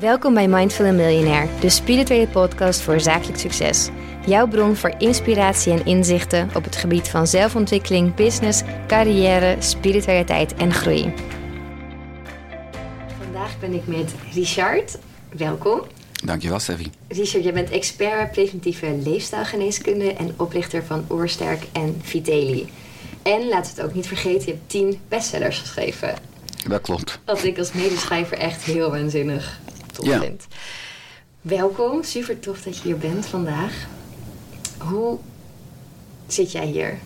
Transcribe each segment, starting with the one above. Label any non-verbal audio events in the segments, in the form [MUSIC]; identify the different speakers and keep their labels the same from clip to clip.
Speaker 1: Welkom bij Mindful Millionaire, de spirituele podcast voor zakelijk succes. Jouw bron voor inspiratie en inzichten op het gebied van zelfontwikkeling, business, carrière, spiritualiteit en groei. Vandaag ben ik met Richard. Welkom.
Speaker 2: Dankjewel, Steffi.
Speaker 1: Richard, jij bent expert preventieve leefstijlgeneeskunde en oprichter van Oorsterk en Viteli. En laat het ook niet vergeten, je hebt tien bestsellers geschreven.
Speaker 2: Dat klopt.
Speaker 1: Wat ik als medeschrijver echt heel waanzinnig tof
Speaker 2: Ja.
Speaker 1: Welkom, super tof dat je hier bent vandaag. Hoe zit jij hier?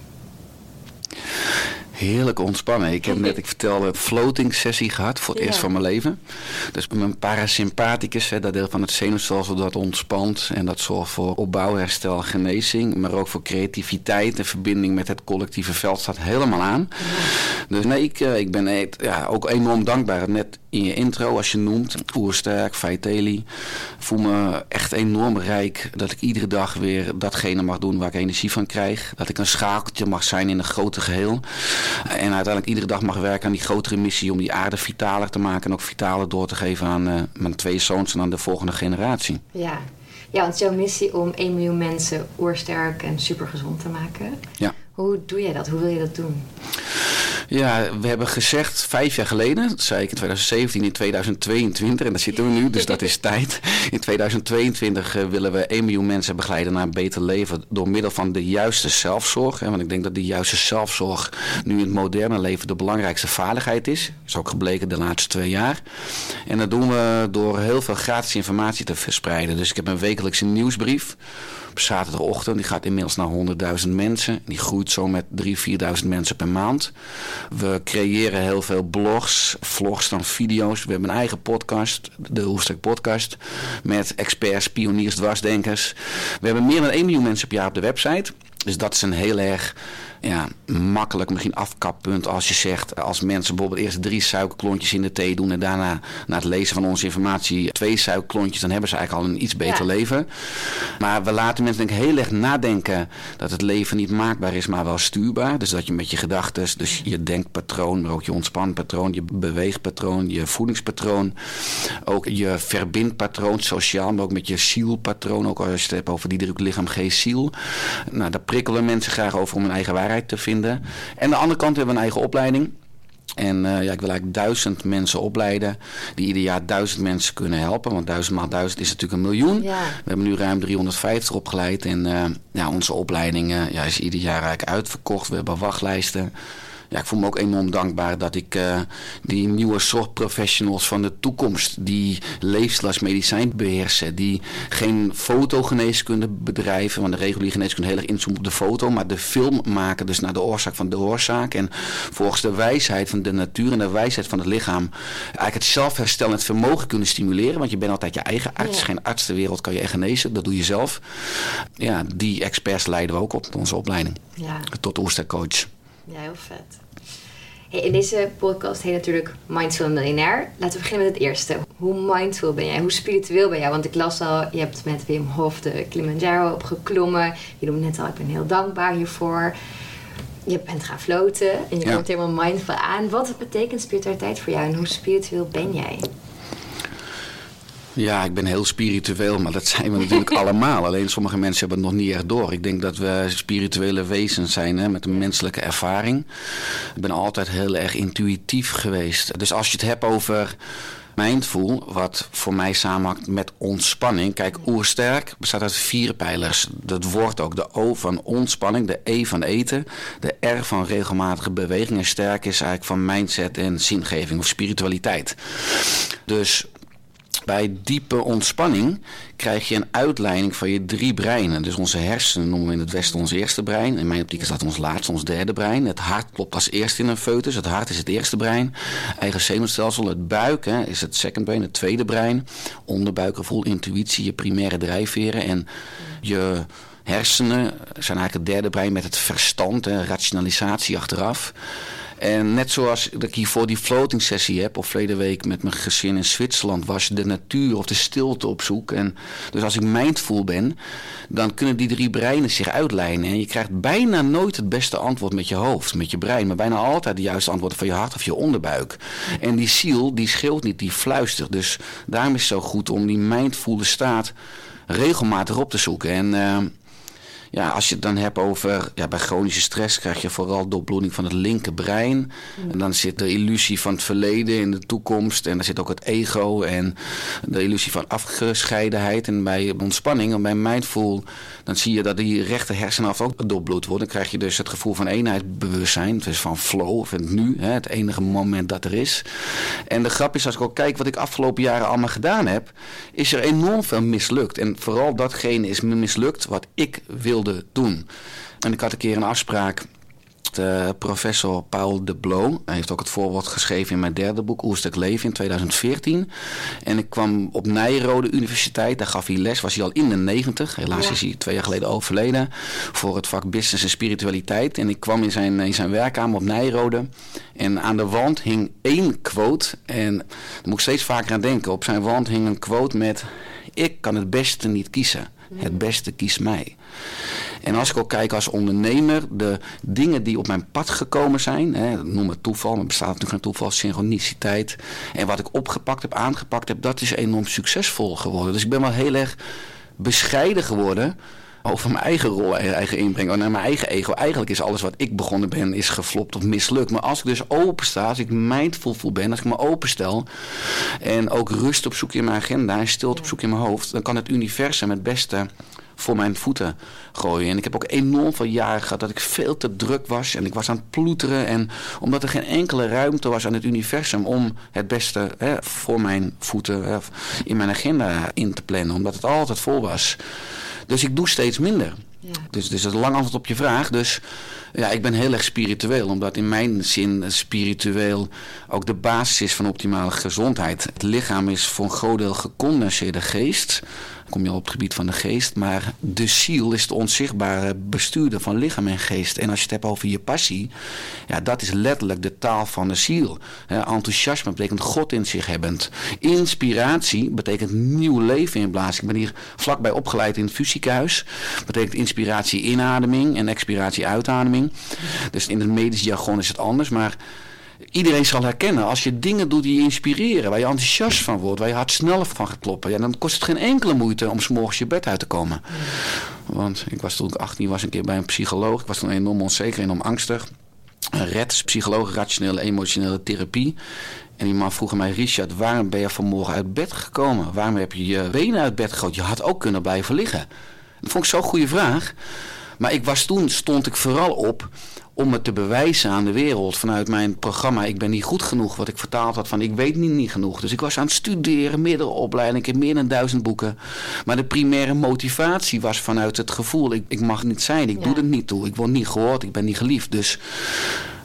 Speaker 2: Heerlijk ontspannen. Ik heb net, ik vertelde, een floating sessie gehad voor het
Speaker 1: Ja.
Speaker 2: eerst van mijn leven. Dus mijn parasympathicus, hè, dat deel van het zenuwstelsel dat ontspant. En dat zorgt voor opbouw, herstel, genezing. Maar ook voor creativiteit en verbinding met het collectieve veld staat helemaal aan. Dus nee, ik, eh, ik ben ja, ook enorm dankbaar. Net in je intro, als je noemt, Oersterk. Ik voel me echt enorm rijk dat ik iedere dag weer datgene mag doen waar ik energie van krijg. Dat ik een schakeltje mag zijn in een groter geheel. En uiteindelijk iedere dag mag werken aan die grotere missie om die aarde vitaler te maken. En ook vitaler door te geven aan eh, mijn twee zoons en aan de volgende generatie.
Speaker 1: Ja. ja, want jouw missie om 1 miljoen mensen oersterk en supergezond te maken.
Speaker 2: Ja.
Speaker 1: Hoe doe jij dat? Hoe wil je dat doen?
Speaker 2: Ja, we hebben gezegd vijf jaar geleden, dat zei ik in 2017, in 2022, en daar zitten we nu, dus dat is [LAUGHS] tijd. In 2022 eh, willen we 1 miljoen mensen begeleiden naar een beter leven door middel van de juiste zelfzorg. Want ik denk dat die juiste zelfzorg nu in het moderne leven de belangrijkste vaardigheid is. is ook gebleken de laatste twee jaar. En dat doen we door heel veel gratis informatie te verspreiden. Dus ik heb een wekelijkse nieuwsbrief op zaterdagochtend. Die gaat inmiddels naar 100.000 mensen. Die groeit zo met 3.000, 4.000 mensen per maand. We creëren heel veel blogs, vlogs dan video's. We hebben een eigen podcast, de Hoefstek Podcast. Met experts, pioniers, dwarsdenkers. We hebben meer dan 1 miljoen mensen per jaar op de website. Dus dat is een heel erg ja, makkelijk misschien afkappunt als je zegt... als mensen bijvoorbeeld eerst drie suikerklontjes in de thee doen... en daarna na het lezen van onze informatie twee suikerklontjes... dan hebben ze eigenlijk al een iets beter
Speaker 1: Ja.
Speaker 2: leven. Maar we laten mensen denk ik heel erg nadenken... dat het leven niet maakbaar is, maar wel stuurbaar. Dus dat je met je gedachten, dus je denkpatroon... maar ook je ontspanpatroon, je beweegpatroon, je voedingspatroon... ook je verbindpatroon, sociaal, maar ook met je zielpatroon... ook als je het hebt over die druk lichaam, geest, ziel... Nou, daar prikkelen mensen graag over om hun eigen waarheid te vinden. En aan de andere kant hebben we een eigen opleiding. En eh, ja, ik wil eigenlijk duizend mensen opleiden die ieder jaar duizend mensen kunnen helpen. Want duizend maal duizend is natuurlijk een miljoen.
Speaker 1: Ja.
Speaker 2: We hebben nu ruim 350 opgeleid. En eh, ja, onze opleiding ja, is ieder jaar eigenlijk uitverkocht. We hebben wachtlijsten. Ja, ik voel me ook enorm dankbaar dat ik eh, die nieuwe zorgprofessionals van de toekomst, die leefstijlsmedicijn beheersen, die geen fotogeneeskunde bedrijven, want de reguliere geneeskunde heel erg inzoomt op de foto, maar de film maken dus naar de oorzaak van de oorzaak. En volgens de wijsheid van de natuur en de wijsheid van het lichaam eigenlijk het zelfherstellend vermogen kunnen stimuleren, want je bent altijd je eigen arts.
Speaker 1: Ja.
Speaker 2: Geen arts ter wereld kan je echt genezen, dat doe je zelf. Ja, die experts leiden we ook op onze opleiding
Speaker 1: Ja,
Speaker 2: tot oerstercoach.
Speaker 1: Ja heel vet. Hey, in deze podcast heet natuurlijk Mindful Miljonair. Laten we beginnen met het eerste. Hoe mindful ben jij? Hoe spiritueel ben jij? Want ik las al, je hebt met Wim Hof de Kilimanjaro opgeklommen. Je noemde net al, ik ben heel dankbaar hiervoor. Je bent gaan floten en je
Speaker 2: Ja.
Speaker 1: komt helemaal mindful aan. Wat betekent spiritualiteit voor jou en hoe spiritueel ben jij?
Speaker 2: Ja, ik ben heel spiritueel, maar dat zijn we natuurlijk [LAUGHS] allemaal. Alleen sommige mensen hebben het nog niet echt door. Ik denk dat we spirituele wezens zijn hè, met een menselijke ervaring. Ik ben altijd heel erg intuïtief geweest. Dus als je het hebt over mindful, wat voor mij samenhangt met ontspanning. Kijk, oersterk bestaat uit vier pijlers. Dat wordt ook de O van ontspanning, de E van eten, de R van regelmatige beweging en sterk is eigenlijk van mindset en zingeving of spiritualiteit. Dus bij diepe ontspanning krijg je een uitleiding van je drie breinen. Dus onze hersenen noemen we in het Westen ons eerste brein. In mijn optiek is dat ons laatste, ons derde brein. Het hart klopt als eerste in een foetus. Het hart is het eerste brein. Eigen zenuwstelsel, het buik hè, is het second brain, het tweede brein. Onderbuikgevoel, intuïtie, je primaire drijfveren. En je hersenen zijn eigenlijk het derde brein met het verstand, hè, rationalisatie achteraf. En net zoals dat ik hier voor die floating sessie heb, of verleden week met mijn gezin in Zwitserland, was de natuur of de stilte op zoek. En dus als ik mindful ben, dan kunnen die drie breinen zich uitlijnen. En je krijgt bijna nooit het beste antwoord met je hoofd, met je brein, maar bijna altijd de juiste antwoorden van je hart of je onderbuik. En die ziel, die scheelt niet, die fluistert. Dus daarom is het zo goed om die mindful staat regelmatig op te zoeken. En uh, ja, als je het dan hebt over, ja, bij chronische stress krijg je vooral doorbloeding van het linkerbrein. Mm. En dan zit de illusie van het verleden in de toekomst. En dan zit ook het ego en de illusie van afgescheidenheid. En bij ontspanning en bij mindful, dan zie je dat die rechter hersenaf ook doorbloed wordt. Dan krijg je dus het gevoel van eenheid, bewustzijn. Dus van flow, of het nu, hè, het enige moment dat er is. En de grap is, als ik ook kijk wat ik afgelopen jaren allemaal gedaan heb, is er enorm veel mislukt. En vooral datgene is mislukt wat ik wil doen. En ik had een keer een afspraak de professor Paul de Blo. Hij heeft ook het voorwoord geschreven in mijn derde boek, Oerstuk Leven, in 2014. En ik kwam op Nijrode Universiteit, daar gaf hij les, was hij al in de negentig. Helaas is hij twee jaar geleden overleden, voor het vak Business en Spiritualiteit. En ik kwam in zijn, in zijn werkkamer op Nijrode. En aan de wand hing één quote. En daar moet ik steeds vaker aan denken. Op zijn wand hing een quote met... Ik kan het beste niet kiezen. Het beste kiest mij. En als ik ook kijk als ondernemer, de dingen die op mijn pad gekomen zijn, hè, noem het toeval, maar bestaat natuurlijk geen toeval, synchroniciteit. En wat ik opgepakt heb, aangepakt heb, dat is enorm succesvol geworden. Dus ik ben wel heel erg bescheiden geworden over mijn eigen rol en eigen inbreng. En naar mijn eigen ego. Eigenlijk is alles wat ik begonnen ben, is geflopt of mislukt. Maar als ik dus open sta, als ik mindful ben, als ik me openstel. En ook rust op zoek in mijn agenda en stilte op zoek in mijn hoofd. Dan kan het universum het beste voor mijn voeten gooien. En ik heb ook enorm veel jaren gehad dat ik veel te druk was. En ik was aan het ploeteren. En omdat er geen enkele ruimte was aan het universum om het beste hè, voor mijn voeten hè, in mijn agenda in te plannen. Omdat het altijd vol was. Dus ik doe steeds minder. Ja. Dus, dus dat is een lang antwoord op je vraag. Dus ja, ik ben heel erg spiritueel. Omdat in mijn zin spiritueel ook de basis is van optimale gezondheid. Het lichaam is voor een groot deel gecondenseerde geest kom je al op het gebied van de geest. Maar de ziel is de onzichtbare bestuurder van lichaam en geest. En als je het hebt over je passie, ja, dat is letterlijk de taal van de ziel. enthousiasme betekent God in zich hebbend. Inspiratie betekent nieuw leven inblazen. Ik ben hier vlakbij opgeleid in het fysiekenhuis. Betekent inspiratie inademing en expiratie uitademing. Dus in het medisch jargon is het anders, maar iedereen zal herkennen. Als je dingen doet die je inspireren, waar je enthousiast van wordt, waar je hart sneller van gaat kloppen, ja, dan kost het geen enkele moeite om s'morgens je bed uit te komen. Want ik was toen ik 18 was een keer bij een psycholoog. Ik was toen enorm onzeker, enorm angstig. Een RED, psycholoog, rationele, emotionele therapie. En die man vroeg mij, Richard, waarom ben je vanmorgen uit bed gekomen? Waarom heb je je benen uit bed gegooid? Je had ook kunnen blijven liggen. Dat vond ik zo'n goede vraag. Maar ik was toen, stond ik vooral op om het te bewijzen aan de wereld vanuit mijn programma. Ik ben niet goed genoeg, wat ik vertaald had van ik weet niet, niet genoeg. Dus ik was aan het studeren, middenopleiding, ik heb meer dan duizend boeken. Maar de primaire motivatie was vanuit het gevoel, ik, ik mag niet zijn, ik doe het niet toe. Ik word niet gehoord, ik ben niet geliefd. Dus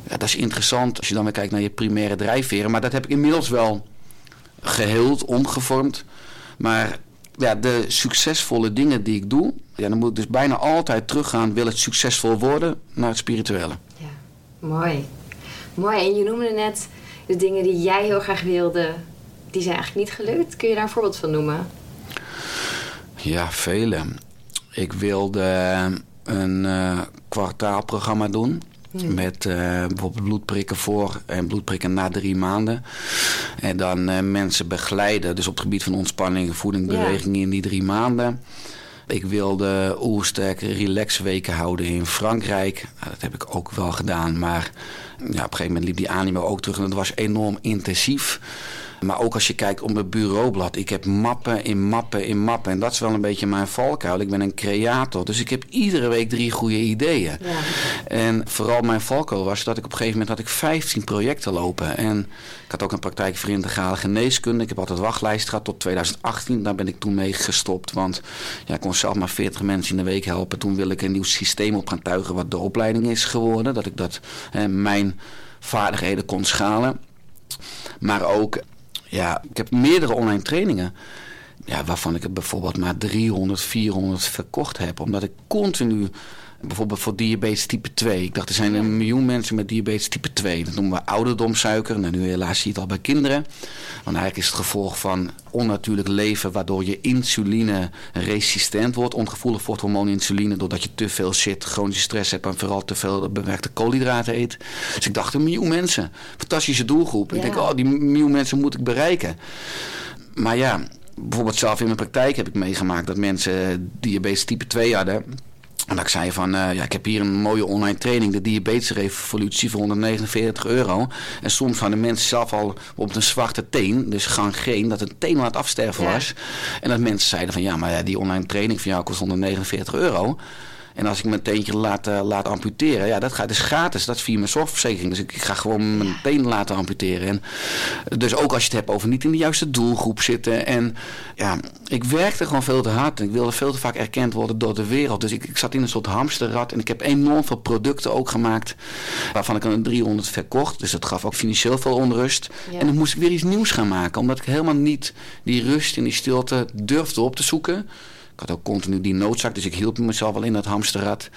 Speaker 2: ja, dat is interessant als je dan weer kijkt naar je primaire drijfveren. Maar dat heb ik inmiddels wel geheeld, omgevormd. Maar ja, de succesvolle dingen die ik doe, ja, dan moet ik dus bijna altijd teruggaan, wil het succesvol worden, naar het spirituele.
Speaker 1: Ja, mooi. Mooi. En je noemde net de dingen die jij heel graag wilde, die zijn eigenlijk niet gelukt. Kun je daar een voorbeeld van noemen?
Speaker 2: Ja, vele. Ik wilde een uh, kwartaalprogramma doen. Hmm. Met uh, bijvoorbeeld bloedprikken voor en bloedprikken na drie maanden. En dan uh, mensen begeleiden, dus op het gebied van ontspanning, voeding, beweging in die drie maanden. Ik wilde oersterk relaxweken houden in Frankrijk. Nou, dat heb ik ook wel gedaan, maar ja, op een gegeven moment liep die animo ook terug en dat was enorm intensief. Maar ook als je kijkt op mijn bureaublad. Ik heb mappen in mappen in mappen. En dat is wel een beetje mijn valkuil. Ik ben een creator. Dus ik heb iedere week drie goede ideeën. Ja. En vooral mijn valkuil was dat ik op een gegeven moment had ik 15 projecten lopen. En ik had ook een praktijk voor integrale geneeskunde. Ik heb altijd wachtlijst gehad tot 2018. Daar ben ik toen mee gestopt. Want ja, ik kon zelf maar 40 mensen in de week helpen. Toen wil ik een nieuw systeem op gaan tuigen wat de opleiding is geworden. Dat ik dat, mijn vaardigheden kon schalen. Maar ook ja, ik heb meerdere online trainingen. Ja, waarvan ik er bijvoorbeeld maar 300, 400 verkocht heb. Omdat ik continu Bijvoorbeeld voor diabetes type 2. Ik dacht, er zijn een miljoen mensen met diabetes type 2. Dat noemen we ouderdomsuiker. Nou, nu helaas zie je het al bij kinderen. Want eigenlijk is het gevolg van onnatuurlijk leven... waardoor je insuline resistent wordt. Ongevoelig voor het hormoon insuline... doordat je te veel zit, chronische stress hebt... en vooral te veel bewerkte koolhydraten eet. Dus ik dacht, een miljoen mensen. Fantastische doelgroep. Ik denk, oh, die miljoen mensen moet ik bereiken. Maar ja, bijvoorbeeld zelf in mijn praktijk heb ik meegemaakt... dat mensen diabetes type 2 hadden en dat ik zei van, uh, ja, ik heb hier een mooie online training, de diabetesrevolutie voor 149 euro. En soms hadden mensen zelf al op een zwarte teen, dus geen, dat een teen aan het afsterven was. En dat mensen zeiden van, ja, maar die online training van jou kost 149 euro. En als ik mijn teentje laat, uh, laat amputeren, ja, dat gaat dus gratis. Dat is via mijn zorgverzekering. Dus ik, ik ga gewoon mijn teen laten amputeren. En dus ook als je het hebt over niet in de juiste doelgroep zitten. En ja, ik werkte gewoon veel te hard. En ik wilde veel te vaak erkend worden door de wereld. Dus ik, ik zat in een soort hamsterrad. En ik heb enorm veel producten ook gemaakt. Waarvan ik een 300 verkocht. Dus dat gaf ook financieel veel onrust. En dan moest ik weer iets nieuws gaan maken. Omdat ik helemaal niet die rust en die stilte durfde op te zoeken. Ik had ook continu die noodzaak, dus ik hielp mezelf wel in dat hamsterrad.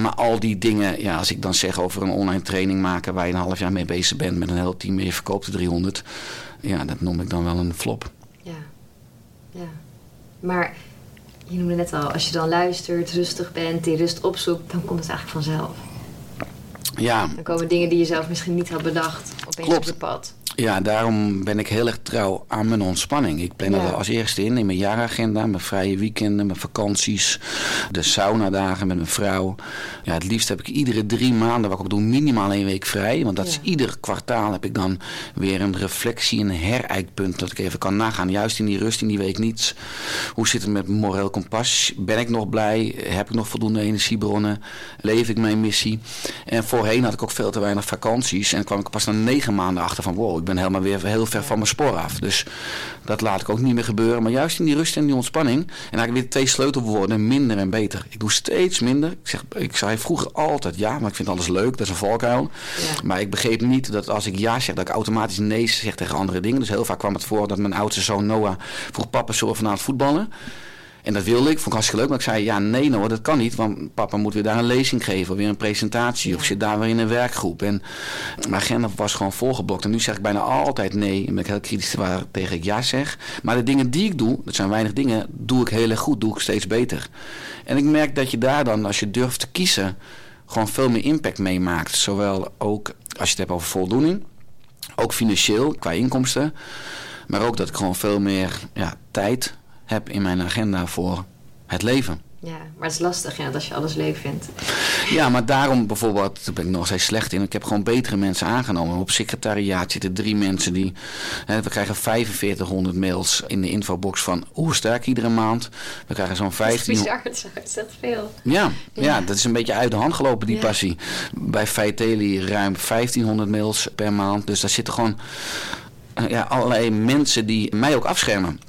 Speaker 2: Maar al die dingen, ja, als ik dan zeg over een online training maken waar je een half jaar mee bezig bent met een heel team en je verkoopt de 300, ja, dat noem ik dan wel een flop.
Speaker 1: Ja, ja. Maar je noemde net al, als je dan luistert, rustig bent, die rust opzoekt, dan komt het eigenlijk vanzelf.
Speaker 2: Ja.
Speaker 1: Dan komen dingen die je zelf misschien niet had bedacht opeens
Speaker 2: Klopt.
Speaker 1: op je pad.
Speaker 2: Ja, daarom ben ik heel erg trouw aan mijn ontspanning. Ik plan
Speaker 1: Ja.
Speaker 2: er als eerste in, in mijn jaaragenda, mijn vrije weekenden, mijn vakanties, de saunadagen met mijn vrouw. Ja, het liefst heb ik iedere drie maanden, wat ik ook doe, minimaal één week vrij. Want dat is ieder kwartaal heb ik dan weer een reflectie, een herijkpunt. Dat ik even kan nagaan, juist in die rust, in die week niets. Hoe zit het met mijn moreel kompas? Ben ik nog blij? Heb ik nog voldoende energiebronnen? Leef ik mijn missie? En voorheen had ik ook veel te weinig vakanties. En dan kwam ik pas na negen maanden achter van wow, ik ben helemaal weer heel ver van mijn spoor af. Dus dat laat ik ook niet meer gebeuren. Maar juist in die rust en die ontspanning. En eigenlijk weer twee sleutelwoorden, minder en beter. Ik doe steeds minder. Ik, zeg, ik zei vroeger altijd ja, maar ik vind alles leuk. Dat is een valkuil.
Speaker 1: Ja.
Speaker 2: Maar ik begreep niet dat als ik ja zeg, dat ik automatisch nee zeg tegen andere dingen. Dus heel vaak kwam het voor dat mijn oudste zoon Noah vroeg papa, zullen we vanavond voetballen? En dat wilde ik, vond ik hartstikke leuk. Maar ik zei, ja, nee Noah, dat kan niet. Want papa moet weer daar een lezing geven, of weer een presentatie. Of zit daar weer in een werkgroep. En mijn agenda was gewoon volgeblokt. En nu zeg ik bijna altijd nee. En ben ik heel kritisch waar tegen ik ja zeg. Maar de dingen die ik doe, dat zijn weinig dingen, doe ik heel erg goed. Doe ik steeds beter. En ik merk dat je daar dan, als je durft te kiezen, gewoon veel meer impact meemaakt. Zowel ook als je het hebt over voldoening. Ook financieel, qua inkomsten. Maar ook dat ik gewoon veel meer ja, tijd heb in mijn agenda voor het leven.
Speaker 1: Ja, maar het is lastig ja, als je alles leuk vindt.
Speaker 2: Ja, maar daarom bijvoorbeeld, daar ben ik nog steeds slecht in. Ik heb gewoon betere mensen aangenomen. Op secretariaat zitten drie mensen die. Hè, we krijgen 4500 mails in de infobox van hoe sterk iedere maand. We krijgen zo'n
Speaker 1: Dat is
Speaker 2: 15.
Speaker 1: bizar, het is echt veel.
Speaker 2: Ja, ja.
Speaker 1: Ja.
Speaker 2: dat is een beetje uit de hand gelopen, die
Speaker 1: Ja.
Speaker 2: passie. Bij Feiteli ruim 1500 mails per maand. Dus daar zitten gewoon eh, ja, allerlei mensen die mij ook afschermen.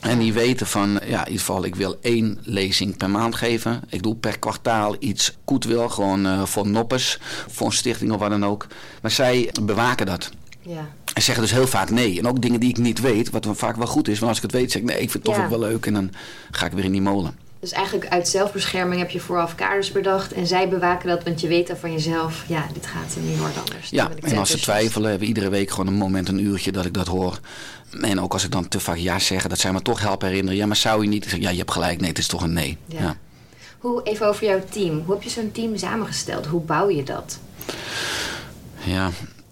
Speaker 2: En die weten van, ja, in ieder geval, ik wil één lezing per maand geven. Ik doe per kwartaal iets goed wil, gewoon eh, voor noppers, voor een stichting of wat dan ook. Maar zij bewaken dat.
Speaker 1: Ja.
Speaker 2: En zeggen dus heel vaak nee. En ook dingen die ik niet weet, wat vaak wel goed is. Want als ik het weet, zeg ik nee, ik vind het toch ook wel leuk. En dan ga ik weer in die molen.
Speaker 1: Dus eigenlijk uit zelfbescherming heb je vooraf kaders bedacht. En zij bewaken dat, want je weet dan van jezelf... ja, dit gaat niet worden anders.
Speaker 2: Ja, en als ze
Speaker 1: dus
Speaker 2: twijfelen, hebben we iedere week gewoon een moment, een uurtje dat ik dat hoor. En ook als ik dan te vaak ja zeg, dat zij me toch helpen herinneren. Ja, maar zou je niet? Ik zeg, ja, je hebt gelijk. Nee, het is toch een nee.
Speaker 1: Ja.
Speaker 2: Ja.
Speaker 1: Hoe, even over jouw team. Hoe heb je zo'n team samengesteld? Hoe bouw je dat?
Speaker 2: Ja,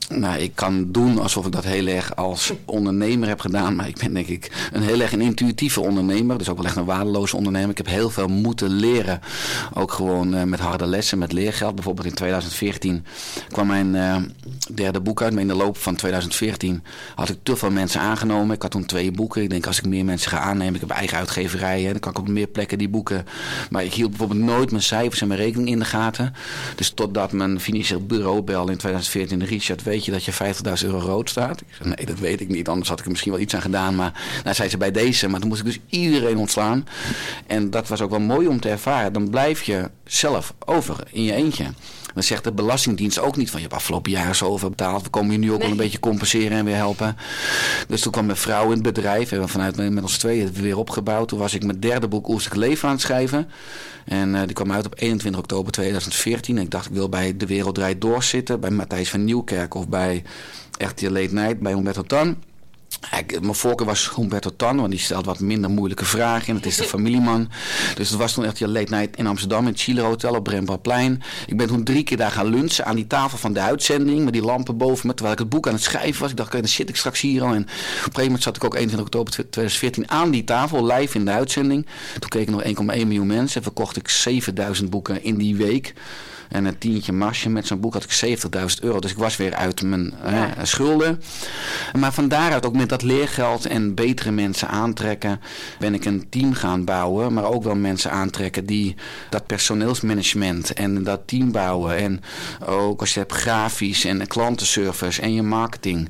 Speaker 2: nou, ik kan doen alsof ik dat heel erg als ondernemer heb gedaan. Maar ik ben denk ik een heel erg een intuïtieve ondernemer. Dus ook wel echt een waardeloze ondernemer. Ik heb heel veel moeten leren. Ook gewoon eh, met harde lessen, met leergeld. Bijvoorbeeld in 2014 kwam mijn eh, derde boek uit. Maar in de loop van 2014 had ik te veel mensen aangenomen. Ik had toen twee boeken. Ik denk als ik meer mensen ga aannemen. Ik heb eigen uitgeverijen. Dan kan ik op meer plekken die boeken. Maar ik hield bijvoorbeeld nooit mijn cijfers en mijn rekening in de gaten. Dus totdat mijn financieel bureau belde in 2014. Richard, weet je dat je 50.000 euro rood staat? Ik nee, dat weet ik niet. Anders had ik er misschien wel iets aan gedaan. Maar nou, zei ze bij deze. Maar toen moest ik dus iedereen ontslaan. En dat was ook wel mooi om te ervaren. Dan blijf je zelf over in je eentje. Dan zegt de Belastingdienst ook niet van je hebt afgelopen jaren zoveel betaald. We komen je nu ook wel een beetje compenseren en weer helpen. Dus toen kwam mijn vrouw in het bedrijf. En vanuit met ons tweeën het weer opgebouwd. Toen was ik mijn derde boek Oerstig Leven aan het schrijven. En uh, die kwam uit op 21 oktober 2014. En ik dacht ik wil bij De Wereld Draait Doorzitten. Bij Matthijs van Nieuwkerk of bij RTL Late Night bij Humberto Tan. Mijn voorkeur was Humberto Tan, want die stelt wat minder moeilijke vragen. En het is de familieman. Dus het was toen echt je late night in Amsterdam, in het Chile Hotel op Rembrandtplein. Ik ben toen drie keer daar gaan lunchen aan die tafel van de uitzending. Met die lampen boven me, terwijl ik het boek aan het schrijven was. Ik dacht, dan zit ik straks hier al. En op een gegeven moment zat ik ook 21 oktober 2014 aan die tafel, live in de uitzending. Toen keken nog 1,1 miljoen mensen en verkocht ik 7000 boeken in die week. En een tientje marsje met zo'n boek had ik 70.000 euro. Dus ik was weer uit mijn schulden. Maar van daaruit ook met dat leergeld en betere mensen aantrekken... ben ik een team gaan bouwen. Maar ook wel mensen aantrekken die dat personeelsmanagement en dat team bouwen. En ook als je hebt grafisch en klantenservice en je marketing.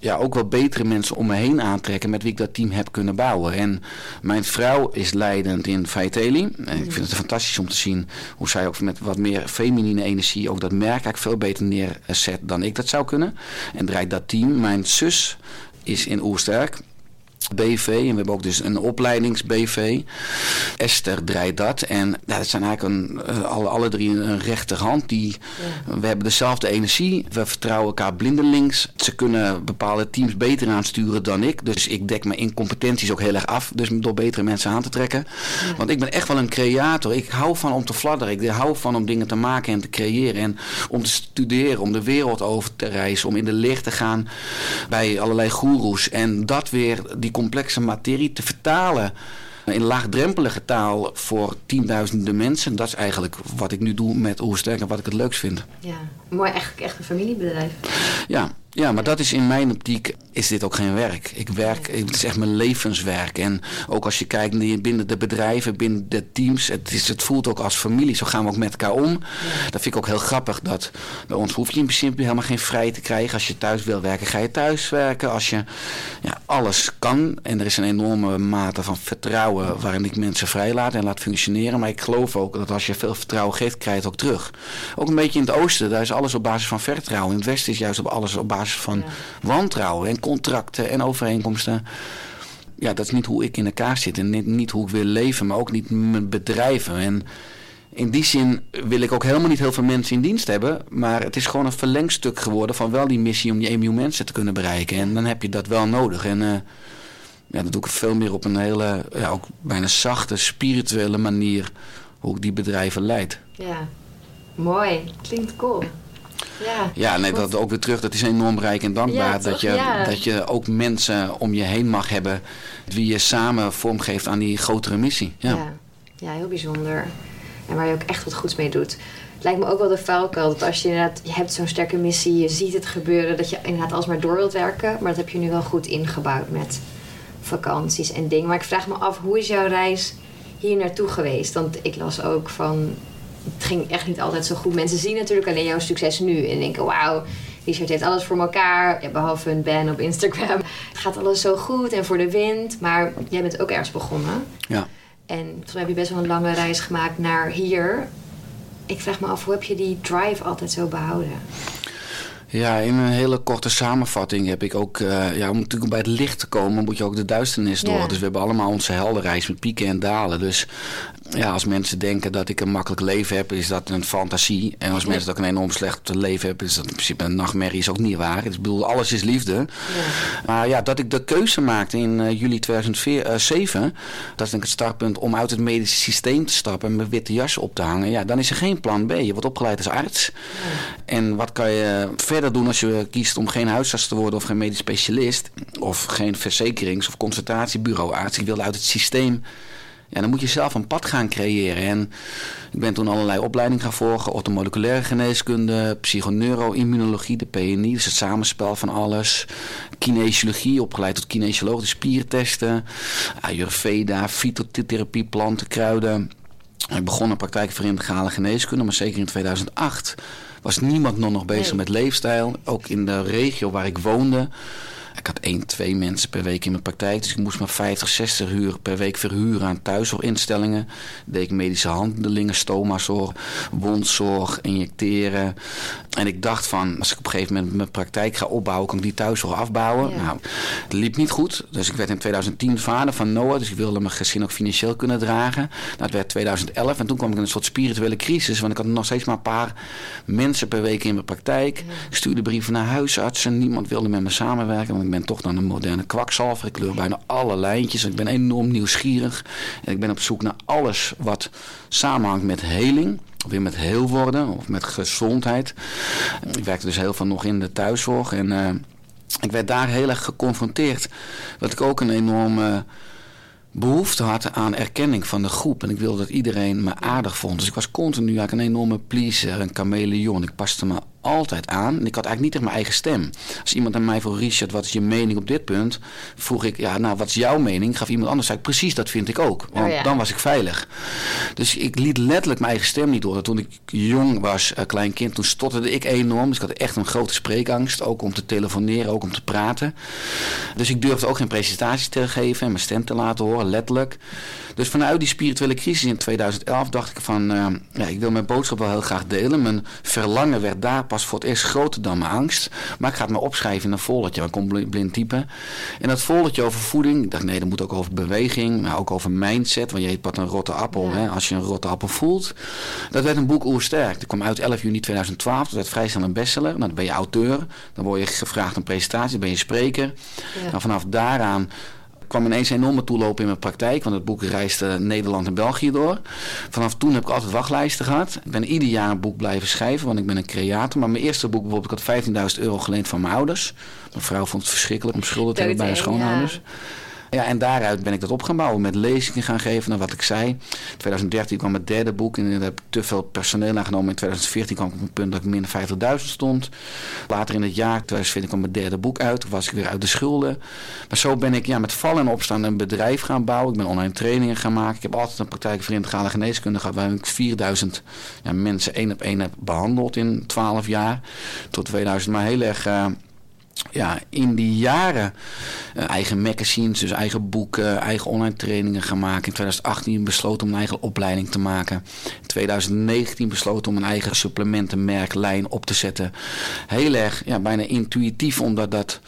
Speaker 2: Ja, ook wel betere mensen om me heen aantrekken met wie ik dat team heb kunnen bouwen. En mijn vrouw is leidend in Vitaly. Ik vind het fantastisch om te zien hoe zij ook met wat meer feminine energie ook dat merk eigenlijk veel beter neerzet dan ik dat zou kunnen. En draait dat team. Mijn zus is in Oersterk. BV. En we hebben ook dus een opleidings-BV. Esther draait dat. En ja, dat zijn eigenlijk een, eh, alle, alle drie een rechterhand. Die, We hebben dezelfde energie. We vertrouwen elkaar blindelings. Ze kunnen bepaalde teams beter aansturen dan ik. Dus ik dek mijn incompetenties ook heel erg af. Dus door betere mensen aan te trekken. Want ik ben echt wel een creator. Ik hou van om te fladderen. Ik hou van om dingen te maken en te creëren. En om te studeren. Om de wereld over te reizen. Om in de licht te gaan bij allerlei goeroes. En dat weer, die complexe materie te vertalen in laagdrempelige taal voor tienduizenden mensen. Dat is eigenlijk wat ik nu doe met Oersterk en wat ik het leukst vind.
Speaker 1: Ja, mooi, eigenlijk echt een familiebedrijf.
Speaker 2: Ja, ja, maar dat is in mijn optiek is dit ook geen werk. Ik werk, het is echt mijn levenswerk. En ook als je kijkt binnen de bedrijven, binnen de teams, het, is, het voelt ook als familie. Zo gaan we ook met elkaar om. Dat vind ik ook heel grappig. Dat bij ons hoef je in principe helemaal geen vrij te krijgen. Als je thuis wil werken, ga je thuis werken. Als je ja, alles kan. En er is een enorme mate van vertrouwen waarin ik mensen vrij laat en laat functioneren. Maar ik geloof ook dat als je veel vertrouwen geeft, krijg je het ook terug. Ook een beetje in het oosten, daar is alles op basis van vertrouwen. In het westen is juist op alles op basis van wantrouwen en contracten en overeenkomsten. Ja, dat is niet hoe ik in elkaar zit en niet, niet hoe ik wil leven, maar ook niet mijn bedrijven. En in die zin wil ik ook helemaal niet heel veel mensen in dienst hebben. Maar het is gewoon een verlengstuk geworden van wel die missie om die 1 miljoen mensen te kunnen bereiken. En dan heb je dat wel nodig. En uh, ja, dat doe ik veel meer op een hele, ja, ook bijna zachte, spirituele manier hoe ik die bedrijven leid.
Speaker 1: Ja, mooi. Klinkt cool. Ja,
Speaker 2: ja nee, dat ook weer terug. Dat is enorm rijk en dankbaar. dat, je, dat je ook mensen om je heen mag hebben. Wie je samen vormgeeft aan die grotere missie. Ja,
Speaker 1: ja. ja heel bijzonder. En waar je ook echt wat goeds mee doet. Het lijkt me ook wel de valkuil. Dat als je inderdaad, je hebt zo'n sterke missie, je ziet het gebeuren, dat je inderdaad alsmaar door wilt werken. Maar dat heb je nu wel goed ingebouwd met vakanties en dingen. Maar ik vraag me af, hoe is jouw reis hier naartoe geweest? Want ik las ook van het ging echt niet altijd zo goed. Mensen zien natuurlijk alleen jouw succes nu en denken: wauw, Richard heeft alles voor elkaar. Ja, behalve een ban op Instagram. Het [LAUGHS] gaat alles zo goed en voor de wind. Maar jij bent ook ergens begonnen.
Speaker 2: Ja.
Speaker 1: En toen heb je best wel een lange reis gemaakt naar hier. Ik vraag me af, hoe heb je die drive altijd zo behouden?
Speaker 2: Ja, in een hele korte samenvatting heb ik ook... Uh, ja, om natuurlijk bij het licht te komen moet je ook de duisternis door. Dus we hebben allemaal onze heldenreis met pieken en dalen. Dus ja, als mensen denken dat ik een makkelijk leven heb, is dat een fantasie. En als mensen dat ik een enorm slecht leven heb, is dat in principe een nachtmerrie. Is ook niet waar. Ik bedoel, alles is liefde. Ja. Maar ja, dat ik de keuze maakte in uh, juli 2007, dat is denk ik het startpunt om uit het medische systeem te stappen en mijn witte jas op te hangen. Ja, dan is er geen plan B. Je wordt opgeleid als arts. Ja. En wat kan je verder doen als je kiest om geen huisarts te worden of geen medisch specialist of geen verzekerings- of consultatiebureauarts? Ik wilde uit het systeem ja, dan moet je zelf een pad gaan creëren. En ik ben toen allerlei opleidingen gaan volgen. Orthomoleculaire geneeskunde, psychoneuroimmunologie, de PNI. Dus het samenspel van alles. Kinesiologie, opgeleid tot kinesioloog, de spiertesten. Ayurveda, fytotherapie, planten, kruiden. Ik begon een praktijk voor integrale geneeskunde, maar zeker in 2008 was niemand nog, nog bezig met leefstijl. Ook in de regio waar ik woonde Ik had één, twee mensen per week in mijn praktijk. Dus ik moest maar 50, 60 uur per week verhuren aan thuiszorginstellingen. Deed ik medische handelingen, stomazorg, wondzorg, injecteren. En ik dacht van, als ik op een gegeven moment mijn praktijk ga opbouwen, kan ik die thuiszorg afbouwen. Nou, het liep niet goed. Dus ik werd in 2010 vader van Noah. Dus ik wilde mijn gezin ook financieel kunnen dragen. Nou, het werd 2011 en toen kwam ik in een soort spirituele crisis. Want ik had nog steeds maar een paar mensen per week in mijn praktijk. Ik stuurde brieven naar huisartsen. Niemand wilde met me samenwerken. Ik ben toch dan een moderne kwakzalver. Ik kleur bijna alle lijntjes. Ik ben enorm nieuwsgierig. En ik ben op zoek naar alles wat samenhangt met heling weer met heel worden of met gezondheid. Ik werkte dus heel veel nog in de thuiszorg en uh, ik werd daar heel erg geconfronteerd. Dat ik ook een enorme behoefte had aan erkenning van de groep. En ik wilde dat iedereen me aardig vond. Dus ik was continu eigenlijk een enorme pleaser, een chameleon. Ik paste me altijd aan. En ik had eigenlijk niet echt mijn eigen stem. Als iemand aan mij vroeg, Richard, wat is je mening op dit punt? Vroeg ik, ja, nou, wat is jouw mening? Gaf iemand anders, zei ik, precies, dat vind ik ook. Want oh, ja. dan was ik veilig. Dus ik liet letterlijk mijn eigen stem niet door. Toen ik jong was, een klein kind, toen stotterde ik enorm. Dus ik had echt een grote spreekangst. Ook om te telefoneren, ook om te praten. Dus ik durfde ook geen presentaties te geven en mijn stem te laten horen, letterlijk. Dus vanuit die spirituele crisis in 2011 dacht ik van, uh, ja, ik wil mijn boodschap wel heel graag delen. Mijn verlangen werd daar pas voor het eerst groter dan mijn angst. Maar ik ga het maar opschrijven in een foldertje. Ik kon blind typen. En dat foldertje over voeding, ik dacht nee, dat moet ook over beweging, maar ook over mindset. Want je heet wat een rotte appel, hè, als je een rotte appel voelt. Dat werd een boek oersterk. Dat kwam uit 11 juni 2012. Dat werd vrij snel een bestseller. Nou, dan ben je auteur. Dan word je gevraagd een presentatie. Dan ben je spreker. Ja. Nou, vanaf daaraan kwam ineens een enorme toeloop in mijn praktijk. Want het boek reisde Nederland en België door. Vanaf toen heb ik altijd wachtlijsten gehad. Ik ben ieder jaar een boek blijven schrijven, want ik ben een creator. Maar mijn eerste boek bijvoorbeeld, ik had 15.000 euro geleend van mijn ouders. Mijn vrouw vond het verschrikkelijk om schulden te hebben bij haar schoonouders. Ja, en daaruit ben ik dat op gaan bouwen. Met lezingen gaan geven, naar wat ik zei. In 2013 kwam het derde boek. En daar heb ik te veel personeel aangenomen. In 2014 kwam ik op een punt dat ik min 50.000 stond. Later in het jaar, 2014, kwam mijn derde boek uit. Toen was ik weer uit de schulden. Maar zo ben ik ja, met vallen en opstaan een bedrijf gaan bouwen. Ik ben online trainingen gaan maken. Ik heb altijd een praktijk voor integrale geneeskunde gehad. Waar ik 4000 ja, mensen één op één heb behandeld in 12 jaar. Tot 2000. Maar heel erg... Uh, ja, in die jaren uh, eigen magazines, dus eigen boeken, eigen online trainingen gaan maken. In 2018 besloten om een eigen opleiding te maken. In 2019 besloten om een eigen supplementenmerklijn op te zetten. Heel erg, ja, bijna intuïtief, omdat dat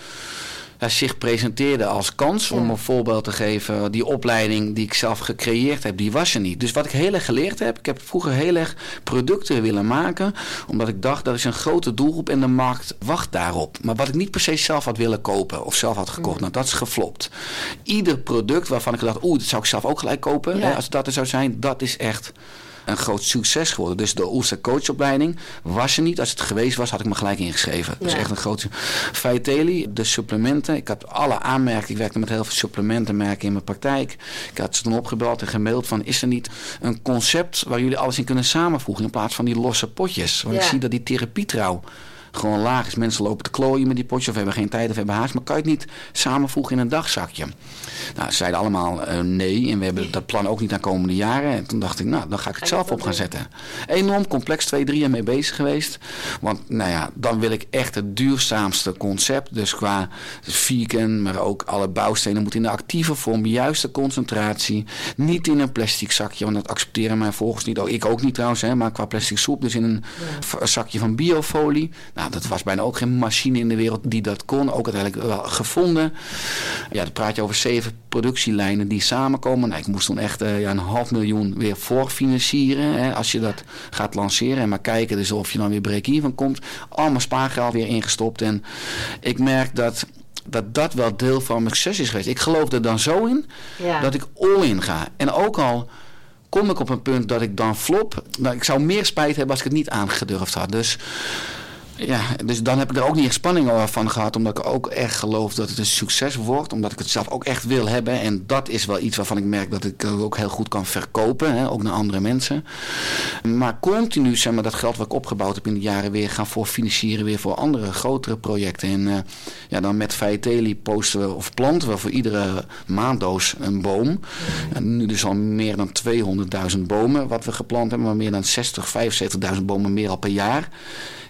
Speaker 2: zich presenteerde als kans. Om een voorbeeld te geven, die opleiding die ik zelf gecreëerd heb, die was er niet. Dus wat ik heel erg geleerd heb, ik heb vroeger heel erg producten willen maken, omdat ik dacht dat is een grote doelgroep en de markt wacht daarop. Maar wat ik niet per se zelf had willen kopen of zelf had gekocht, nou dat is geflopt. Ieder product waarvan ik dacht, oeh, dat zou ik zelf ook gelijk kopen, hè, als dat er zou zijn, dat is echt een groot succes geworden. Dus de Ulster coachopleiding was er niet. Als het geweest was, had ik me gelijk ingeschreven. Dat is echt een groot... Vitaly, de supplementen. Ik had alle aanmerkingen. Ik werkte met heel veel supplementenmerken in mijn praktijk. Ik had ze toen opgebeld en gemaild van... is er niet een concept waar jullie alles in kunnen samenvoegen... in plaats van die losse potjes? Want ik zie dat die therapie trouw gewoon laag is. Mensen lopen te klooien met die potjes of hebben geen tijd of hebben haast. Maar kan je het niet samenvoegen in een dagzakje? Nou, ze zeiden allemaal uh, nee. En we hebben dat plan ook niet naar komende jaren. En toen dacht ik, nou, dan ga ik het zelf op gaan zetten. Enorm complex, twee, drie jaar mee bezig geweest. Want, nou ja, dan wil ik echt het duurzaamste concept. Dus qua vegan, maar ook alle bouwstenen moeten in de actieve vorm. Juiste concentratie. Niet in een plastic zakje, want dat accepteren mijn volgers niet. Oh, ik ook niet trouwens, hè, maar qua plastic soep. Dus in een zakje van biofolie. Nou, dat was bijna ook geen machine in de wereld die dat kon. Ook uiteindelijk wel gevonden. Ja, dan praat je over zeven productielijnen die samenkomen. Nou, ik moest dan echt uh, ja, een half miljoen weer voorfinancieren. Hè, als je dat gaat lanceren. En maar kijken dus of je dan weer break-even komt. Allemaal spaargeld weer ingestopt. En ik merk dat dat dat wel deel van mijn succes is geweest. Ik geloof er dan zo in ja. dat ik all in ga. En ook al kom ik op een punt dat ik dan flop. Nou, ik zou meer spijt hebben als ik het niet aangedurfd had. Dus ja, dus dan heb ik er ook niet echt spanning van gehad. Omdat ik ook echt geloof dat het een succes wordt. Omdat ik het zelf ook echt wil hebben. En dat is wel iets waarvan ik merk dat ik ook heel goed kan verkopen. Hè, ook naar andere mensen. Maar continu zeg maar, dat geld wat ik opgebouwd heb in de jaren weer gaan voor financieren. Weer voor andere grotere projecten. En uh, ja, dan met Vijteli posten we of planten we voor iedere maanddoos een boom. En nu dus al meer dan 200.000 bomen wat we geplant hebben. Maar meer dan 60, 75.000 bomen meer al per jaar.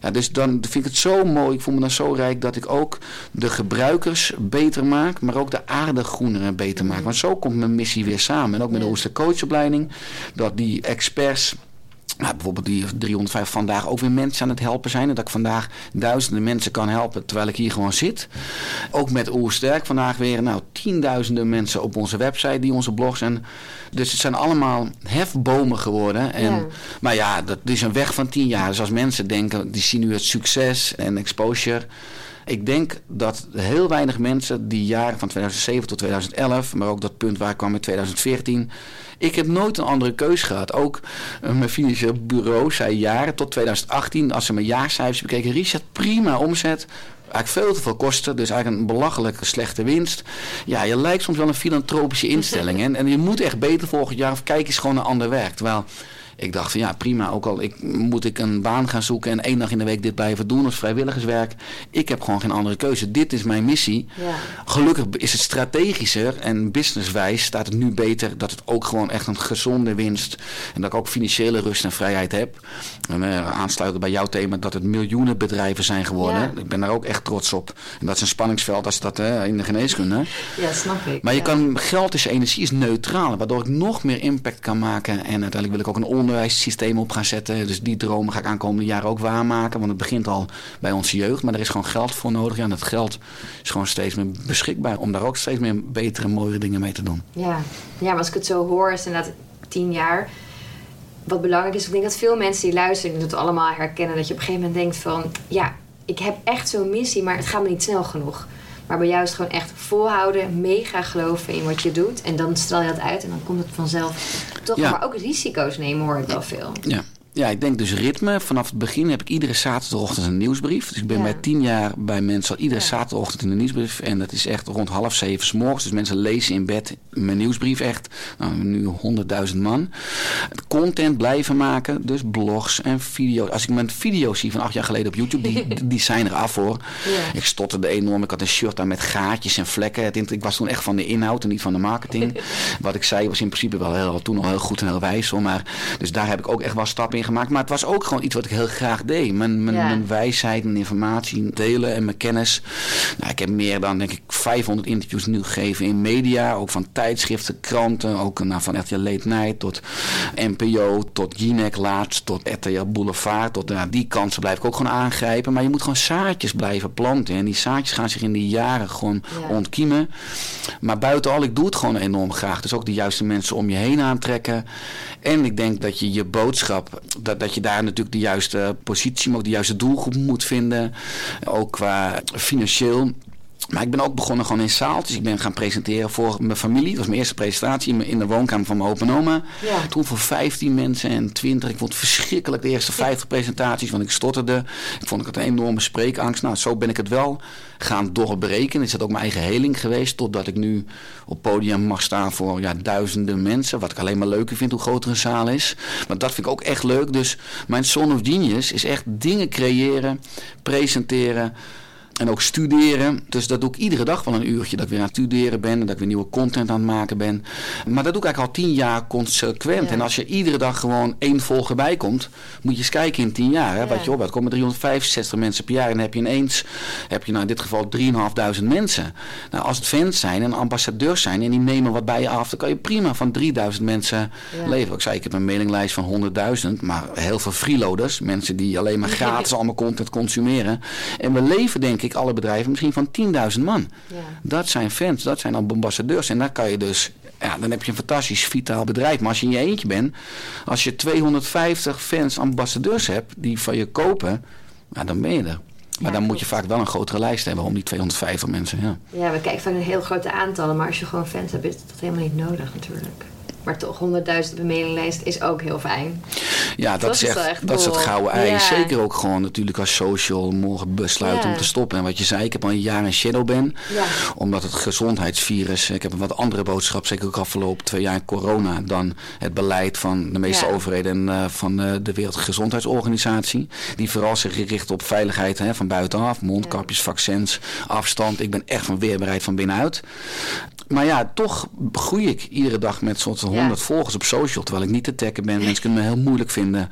Speaker 2: Ja, dus dan vind ik het zo mooi, ik voel me dan zo rijk dat ik ook de gebruikers beter maak, maar ook de aarde groener beter maak. Want zo komt mijn missie weer samen. En ook met de Ooster Coachopleiding, dat die experts nou, bijvoorbeeld die 305 vandaag ook weer mensen aan het helpen zijn. En dat ik vandaag duizenden mensen kan helpen terwijl ik hier gewoon zit. Ook met Oersterk vandaag weer nou, tienduizenden mensen op onze website die onze blogs. En, dus het zijn allemaal hefbomen geworden. En, Maar ja, dat is een weg van tien jaar. Dus als mensen denken, die zien nu het succes en exposure. Ik denk dat heel weinig mensen die jaren van 2007 tot 2011, maar ook dat punt waar ik kwam in 2014 ik heb nooit een andere keus gehad. Ook uh, mijn financieel bureau zei jaren tot 2018, als ze mijn jaarcijfers bekeken, Richard, prima omzet eigenlijk veel te veel kosten. Dus eigenlijk een belachelijke slechte winst. Ja, je lijkt soms wel een filantropische instelling. [LAUGHS] En, en je moet echt beter volgend jaar of kijk eens gewoon naar ander werk. Terwijl ik dacht van ja, prima. Ook al ik, moet ik een baan gaan zoeken en één dag in de week dit blijven doen als vrijwilligerswerk. Ik heb gewoon geen andere keuze. Dit is mijn missie. Ja. Gelukkig is het strategischer en businesswijs staat het nu beter dat het ook gewoon echt een gezonde winst en dat ik ook financiële rust en vrijheid heb. En uh, aansluiten bij jouw thema dat het miljoenen bedrijven zijn geworden. Ik ben daar ook echt trots op. En dat is een spanningsveld als dat uh, in de geneeskunde.
Speaker 1: Ja, snap ik.
Speaker 2: Maar je kan, geld is energie, is neutraal, waardoor ik nog meer impact kan maken. En uiteindelijk wil ik ook een onderwijssysteem op gaan zetten. Dus die dromen ga ik aankomende jaren ook waarmaken. Want het begint al bij onze jeugd. Maar er is gewoon geld voor nodig. En dat geld is gewoon steeds meer beschikbaar. Om daar ook steeds meer betere, mooie dingen mee te doen.
Speaker 1: Ja, ja maar als ik het zo hoor, is inderdaad tien jaar. Wat belangrijk is, ik denk dat veel mensen die luisteren, het allemaal herkennen. Dat je op een gegeven moment denkt van, ja, ik heb echt zo'n missie, maar het gaat me niet snel genoeg. Maar bij jou is het gewoon echt volhouden, mega geloven in wat je doet. En dan straal je dat uit en dan komt het vanzelf toch. Ja. Maar ook risico's nemen hoor ik wel veel.
Speaker 2: Ja. Ja, ik denk dus ritme. Vanaf het begin heb ik iedere zaterdagochtend een nieuwsbrief. Dus ik ben bij tien jaar bij mensen al iedere zaterdagochtend in de nieuwsbrief. En dat is echt rond half zeven s morgens. Dus mensen lezen in bed mijn nieuwsbrief echt. Nou, nu honderdduizend man. Content blijven maken. Dus blogs en video's. Als ik mijn video's zie van acht jaar geleden op YouTube, die, [LAUGHS] die zijn er af voor. Ja. Ik stotterde enorm. Ik had een shirt aan met gaatjes en vlekken. Ik was toen echt van de inhoud en niet van de marketing. [LAUGHS] Wat ik zei was in principe wel heel, toen al heel goed en heel wijs. Maar, dus daar heb ik ook echt wel stappen in gemaakt. Maar het was ook gewoon iets wat ik heel graag deed. Mijn, mijn, mijn wijsheid, mijn informatie delen en mijn kennis. Nou, ik heb meer dan, denk ik, 500 interviews nu gegeven in media. Ook van tijdschriften, kranten. Ook nou, van RTL Late Night tot NPO, tot Jinek laatst, tot RTL Boulevard. Tot nou, die kansen blijf ik ook gewoon aangrijpen. Maar je moet gewoon zaadjes blijven planten. En die zaadjes gaan zich in die jaren gewoon ontkiemen. Maar buiten al, ik doe het gewoon enorm graag. Dus ook de juiste mensen om je heen aantrekken. En ik denk dat je je boodschap dat, dat je daar natuurlijk de juiste positie, maar ook de juiste doelgroep moet vinden. Ook qua financieel. Maar ik ben ook begonnen gewoon in zaaltjes. Ik ben gaan presenteren voor mijn familie. Dat was mijn eerste presentatie in de woonkamer van mijn opa en oma. Ja. Toen voor 15 mensen en 20. Ik vond het verschrikkelijk de eerste 50 presentaties, want ik stotterde. Ik vond ik het een enorme spreekangst. Nou, zo ben ik het wel gaan doorbreken. Is dat ook mijn eigen heling geweest. Totdat ik nu op podium mag staan voor ja, duizenden mensen. Wat ik alleen maar leuker vind hoe groter een zaal is. Maar dat vind ik ook echt leuk. Dus mijn Son of Genius is echt dingen creëren, presenteren en ook studeren. Dus dat doe ik iedere dag wel een uurtje. Dat ik weer aan het studeren ben. En dat ik weer nieuwe content aan het maken ben. Maar dat doe ik eigenlijk al tien jaar consequent. En als je iedere dag gewoon één volger bij komt. Moet je eens kijken in tien jaar. Hè, Wat je op Er komen 365 mensen per jaar. En dan heb je ineens, heb je nou in dit geval 3.500 mensen. Nou, als het fans zijn en ambassadeurs zijn. En die nemen wat bij je af. Dan kan je prima van 3000 mensen leven. Ik zei, ik heb een mailinglijst van 100.000. Maar heel veel freeloaders. Mensen die alleen maar gratis allemaal content consumeren. En we leven denk ik ik alle bedrijven misschien van 10.000 man. Ja. Dat zijn fans, dat zijn dan ambassadeurs. En daar kan je dus, ja, dan heb je een fantastisch vitaal bedrijf. Maar als je in je eentje bent, als je 250 fans, ambassadeurs hebt die van je kopen, ja, dan ben je er. Maar dan moet je vaak wel een grotere lijst hebben om die 250 mensen. Ja,
Speaker 1: ja we kijken van een heel grote aantallen, maar als je gewoon fans hebt, is dat helemaal niet nodig natuurlijk. Maar toch, 100.000 mailinglijst is ook heel fijn.
Speaker 2: Ja, dat, is, echt, dat is het gouden ei. Zeker ook gewoon natuurlijk als social morgen besluit om te stoppen. En wat je zei, ik heb al een jaar in shadow ben. Ja. Omdat het gezondheidsvirus, ik heb een wat andere boodschap, zeker ook afgelopen twee jaar corona, dan het beleid van de meeste overheden en uh, van uh, de Wereldgezondheidsorganisatie. Die vooral zich richt op veiligheid hè, van buitenaf, mondkapjes, vaccins, afstand. Ik ben echt van weerbaarheid van binnenuit. Maar ja, toch groei ik iedere dag met soort 100 volgers op social. Terwijl ik niet te taggen ben. Mensen kunnen me heel moeilijk vinden.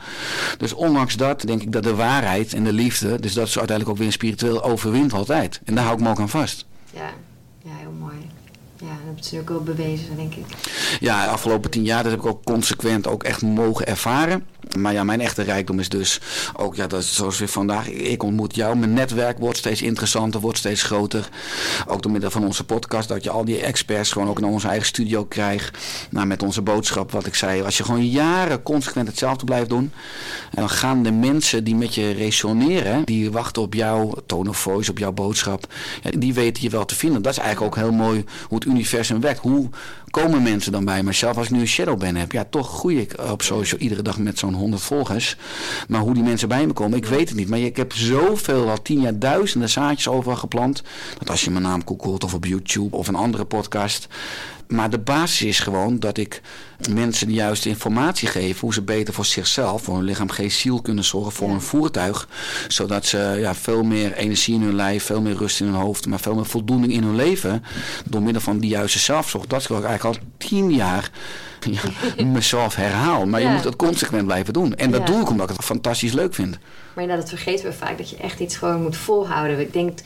Speaker 2: Dus ondanks dat denk ik dat de waarheid en de liefde, dus dat is uiteindelijk ook weer spiritueel, overwint altijd. En daar hou ik me ook aan vast.
Speaker 1: Ja, ja heel mooi. Ja, dat ze ook wel bewezen, denk ik.
Speaker 2: Ja, de afgelopen tien jaar dat heb ik ook consequent ook echt mogen ervaren. Maar ja, mijn echte rijkdom is dus ook, ja, dat zoals weer vandaag. Ik ontmoet jou. Mijn netwerk wordt steeds interessanter, wordt steeds groter. Ook door middel van onze podcast, dat je al die experts gewoon ook naar onze eigen studio krijgt. Nou, met onze boodschap, wat ik zei. Als je gewoon jaren consequent hetzelfde blijft doen. En dan gaan de mensen die met je resoneren, die wachten op jouw tone of voice, op jouw boodschap. Die weten je wel te vinden. Dat is eigenlijk ook heel mooi hoe het universum werkt. Hoe komen mensen dan bij mezelf als ik nu een shadow ben heb? Ja, toch groei ik op social iedere dag met zo'n 100 volgers. Maar hoe die mensen bij me komen, ik weet het niet. Maar ik heb zoveel, al tien jaar duizenden zaadjes overal geplant. Dat als je mijn naam googelt of op YouTube of een andere podcast. Maar de basis is gewoon dat ik mensen de juiste informatie geef hoe ze beter voor zichzelf, voor hun lichaam, geest, ziel kunnen zorgen voor een voertuig. Zodat ze ja, veel meer energie in hun lijf, veel meer rust in hun hoofd, maar veel meer voldoening in hun leven. Door middel van die juiste zelfzorg. Dat is wat ik eigenlijk al tien jaar ja, [LAUGHS] mezelf herhaal. Maar je moet het consequent blijven doen. En dat doe ik omdat ik het fantastisch leuk vind.
Speaker 1: Maar inderdaad, dat vergeten we vaak. Dat je echt iets gewoon moet volhouden. Ik denk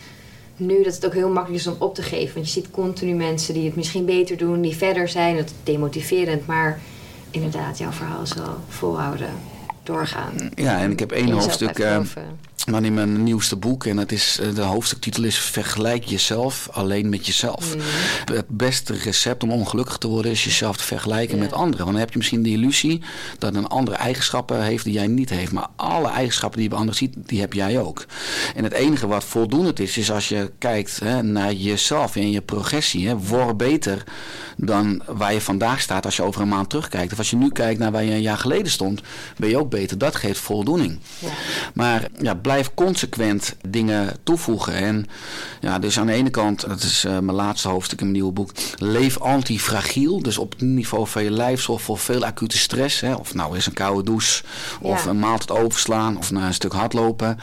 Speaker 1: nu dat het ook heel makkelijk is om op te geven. Want je ziet continu mensen die het misschien beter doen, die verder zijn. Dat is demotiverend. Maar inderdaad, jouw verhaal is wel volhouden, doorgaan.
Speaker 2: Ja, en ik heb één hoofdstuk maar in mijn nieuwste boek, en het is, eh, de hoofdstuktitel is Vergelijk jezelf alleen met jezelf. Mm. Het beste recept om ongelukkig te worden is jezelf te vergelijken met anderen. Want dan heb je misschien de illusie dat een andere eigenschappen heeft die jij niet heeft. Maar alle eigenschappen die je bij anderen ziet, die heb jij ook. En het enige wat voldoende is, is als je kijkt hè, naar jezelf en je progressie. Hè, word beter dan waar je vandaag staat als je over een maand terugkijkt. Of als je nu kijkt naar waar je een jaar geleden stond, ben je ook beter. Dat geeft voldoening. Ja. Maar ja, blijf consequent dingen toevoegen. En ja, dus aan de ene kant, dat is uh, mijn laatste hoofdstuk in mijn nieuwe boek, leef antifragiel. Dus op het niveau van je lijf zorg voor veel acute stress. Hè. Of nou is een koude douche, of een maaltijd overslaan, of naar een stuk hardlopen.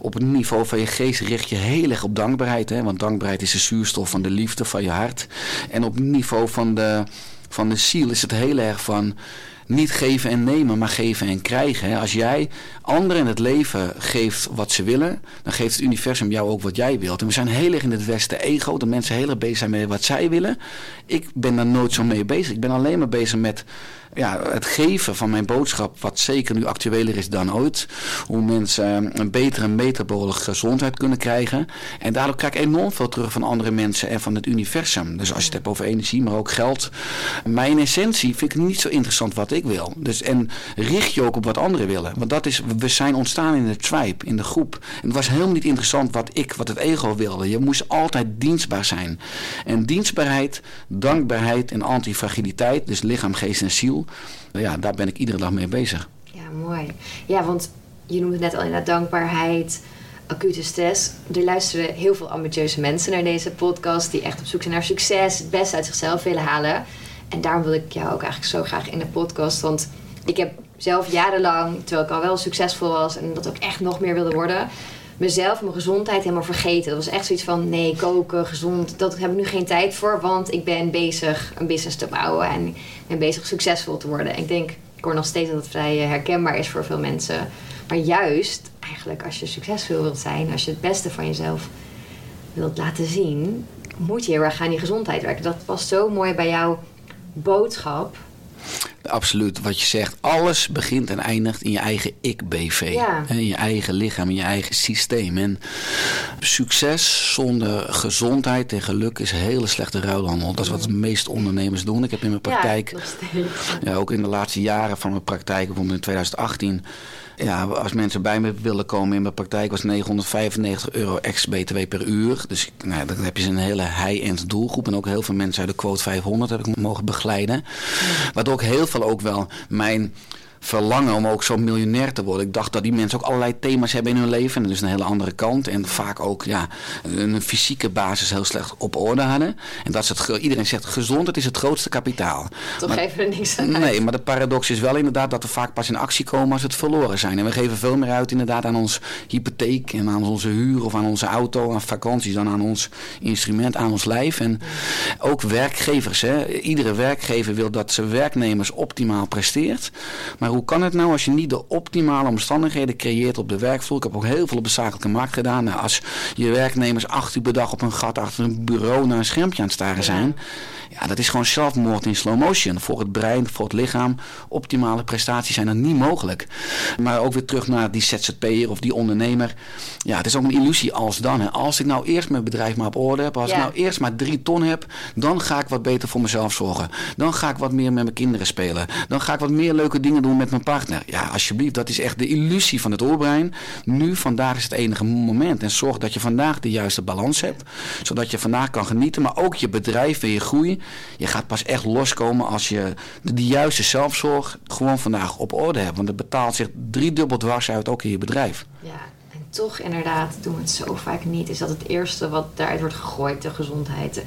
Speaker 2: Op het niveau van je geest richt je heel erg op dankbaarheid. Hè, want dankbaarheid is de zuurstof van de liefde van je hart. En op het niveau van de, van de ziel is het heel erg van niet geven en nemen, maar geven en krijgen. Als jij anderen in het leven geeft wat ze willen, dan geeft het universum jou ook wat jij wilt. En we zijn heel erg in het Westen ego, dat mensen heel erg bezig zijn met wat zij willen. Ik ben daar nooit zo mee bezig. Ik ben alleen maar bezig met ja, het geven van mijn boodschap, wat zeker nu actueler is dan ooit. Hoe mensen een betere metabole gezondheid kunnen krijgen. En daardoor krijg ik enorm veel terug van andere mensen en van het universum. Dus als je het hebt over energie, maar ook geld. Mijn essentie vind ik niet zo interessant wat ik wil. Dus, en richt je ook op wat anderen willen. Want dat is, we zijn ontstaan in de tribe, in de groep. En het was helemaal niet interessant wat ik, wat het ego wilde. Je moest altijd dienstbaar zijn. En dienstbaarheid, dankbaarheid en antifragiliteit, dus lichaam, geest en ziel ja, daar ben ik iedere dag mee bezig.
Speaker 1: Ja, mooi. Ja, want je noemde net al inderdaad dankbaarheid, acute stress. Er luisteren heel veel ambitieuze mensen naar deze podcast... die echt op zoek zijn naar succes, het beste uit zichzelf willen halen. En daarom wil ik jou ook eigenlijk zo graag in de podcast. Want ik heb zelf jarenlang, terwijl ik al wel succesvol was... en dat ook echt nog meer wilde worden mezelf, mijn gezondheid helemaal vergeten. Dat was echt zoiets van: nee, koken, gezond, dat heb ik nu geen tijd voor, want ik ben bezig een business te bouwen en ik ben bezig succesvol te worden. ik denk, ik hoor nog steeds dat het vrij eh, herkenbaar is voor veel mensen. Maar juist, eigenlijk, als je succesvol wilt zijn, als je het beste van jezelf wilt laten zien, moet je heel erg aan die gezondheid werken. Dat past zo mooi bij jouw boodschap
Speaker 2: Absoluut, wat je zegt. Alles begint en eindigt in je eigen ik-BV. Ja. In je eigen lichaam, in je eigen systeem. En succes zonder gezondheid en geluk is een hele slechte ruilhandel. Dat is wat de meeste ondernemers doen. Ik heb in mijn praktijk, ja, ja, ook in de laatste jaren van mijn praktijk, bijvoorbeeld in 2018 ja, als mensen bij me willen komen in mijn praktijk was 995 euro ex-BTW per uur. Dus nou, dan heb je een hele high-end doelgroep. En ook heel veel mensen uit de quote 500 heb ik mogen begeleiden. Waardoor ook heel veel ook wel mijn verlangen om ook zo miljonair te worden. Ik dacht dat die mensen ook allerlei thema's hebben in hun leven. En dat is een hele andere kant. En vaak ook ja, een fysieke basis heel slecht op orde hadden. En dat is het, iedereen zegt gezondheid is het grootste kapitaal.
Speaker 1: Toch maar, geven we er niks aan
Speaker 2: Nee, maar de paradox is wel inderdaad dat we vaak pas in actie komen als het verloren zijn. En we geven veel meer uit inderdaad aan ons hypotheek en aan onze huur of aan onze auto, aan vakanties dan aan ons instrument, aan ons lijf. En ook werkgevers. Hè. Iedere werkgever wil dat zijn werknemers optimaal presteert. Maar hoe kan het nou als je niet de optimale omstandigheden creëert op de werkvloer? Ik heb ook heel veel op de zakelijke markt gedaan. Nou, als je werknemers acht uur per dag op een gat achter een bureau naar een schermpje aan het staren zijn. Ja, dat is gewoon zelfmoord in slow motion. Voor het brein, voor het lichaam. Optimale prestaties zijn dan niet mogelijk. Maar ook weer terug naar die ZZP'er of die ondernemer. Ja, het is ook een illusie als dan. Hè. Als ik nou eerst mijn bedrijf maar op orde heb. Als ik nou eerst maar drie ton heb. Dan ga ik wat beter voor mezelf zorgen. Dan ga ik wat meer met mijn kinderen spelen. Dan ga ik wat meer leuke dingen doen met mijn partner. Ja, alsjeblieft. Dat is echt de illusie van het oorbrein. Nu, vandaag is het enige moment. En zorg dat je vandaag de juiste balans hebt. Zodat je vandaag kan genieten. Maar ook je bedrijf en je groei je gaat pas echt loskomen als je de, juiste zelfzorg gewoon vandaag op orde hebt. Want het betaalt zich driedubbel dwars uit, ook in je bedrijf.
Speaker 1: Ja, toch inderdaad doen we het zo vaak niet. Is dat het eerste wat daaruit wordt gegooid, de gezondheid.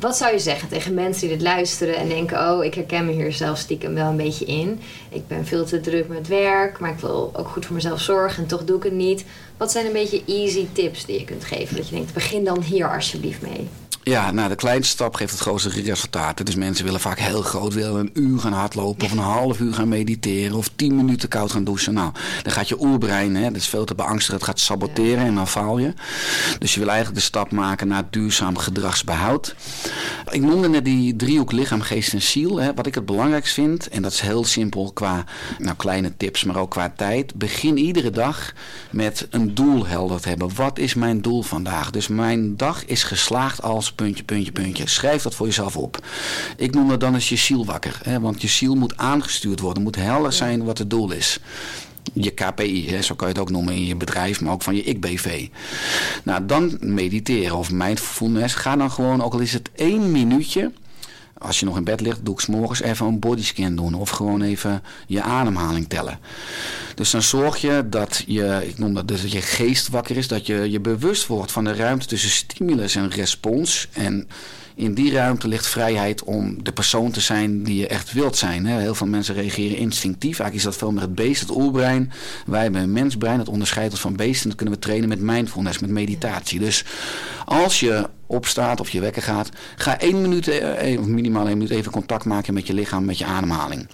Speaker 1: Wat zou je zeggen tegen mensen die dit luisteren en denken... oh, ik herken me hier zelf stiekem wel een beetje in. Ik ben veel te druk met werk, maar ik wil ook goed voor mezelf zorgen... en toch doe ik het niet. Wat zijn een beetje easy tips die je kunt geven? Dat je denkt, begin dan hier alsjeblieft mee.
Speaker 2: Ja, nou, de kleinste stap geeft het grootste resultaat. Dus mensen willen vaak heel groot willen een uur gaan hardlopen... of een half uur gaan mediteren of tien minuten koud gaan douchen. Nou, dan gaat je oerbrein, hè, dat is veel te beangstigend, het gaat saboteren en dan faal je. Dus je wil eigenlijk de stap maken naar duurzaam gedragsbehoud. Ik noemde net die driehoek lichaam, geest en ziel. Hè. Wat ik het belangrijkst vind, en dat is heel simpel qua nou, kleine tips, maar ook qua tijd. Begin iedere dag met een doel helder te hebben. Wat is mijn doel vandaag? Dus mijn dag is geslaagd als puntje, puntje, puntje. Schrijf dat voor jezelf op. Ik noem dat dan eens je ziel wakker. Hè, want je ziel moet aangestuurd worden. moet helder zijn wat het doel is je KPI, hè, zo kan je het ook noemen in je bedrijf, maar ook van je ik-BV. Nou, dan mediteren of mindfulness. Ga dan gewoon, ook al is het één minuutje, als je nog in bed ligt, doe ik s'morgens even een bodyscan doen. Of gewoon even je ademhaling tellen. Dus dan zorg je dat je, ik noem dat dus dat je geest wakker is. Dat je je bewust wordt van de ruimte tussen stimulus en respons. En in die ruimte ligt vrijheid om de persoon te zijn die je echt wilt zijn. Heel veel mensen reageren instinctief. Eigenlijk is dat veel meer het beest, het oerbrein. Wij hebben een mensbrein, dat onderscheidt ons van beesten. Dat kunnen we trainen met mindfulness, met meditatie. Dus als je opstaat of je wekker gaat, ga één minuut, eh, of minimaal één minuut even contact maken met je lichaam, met je ademhaling.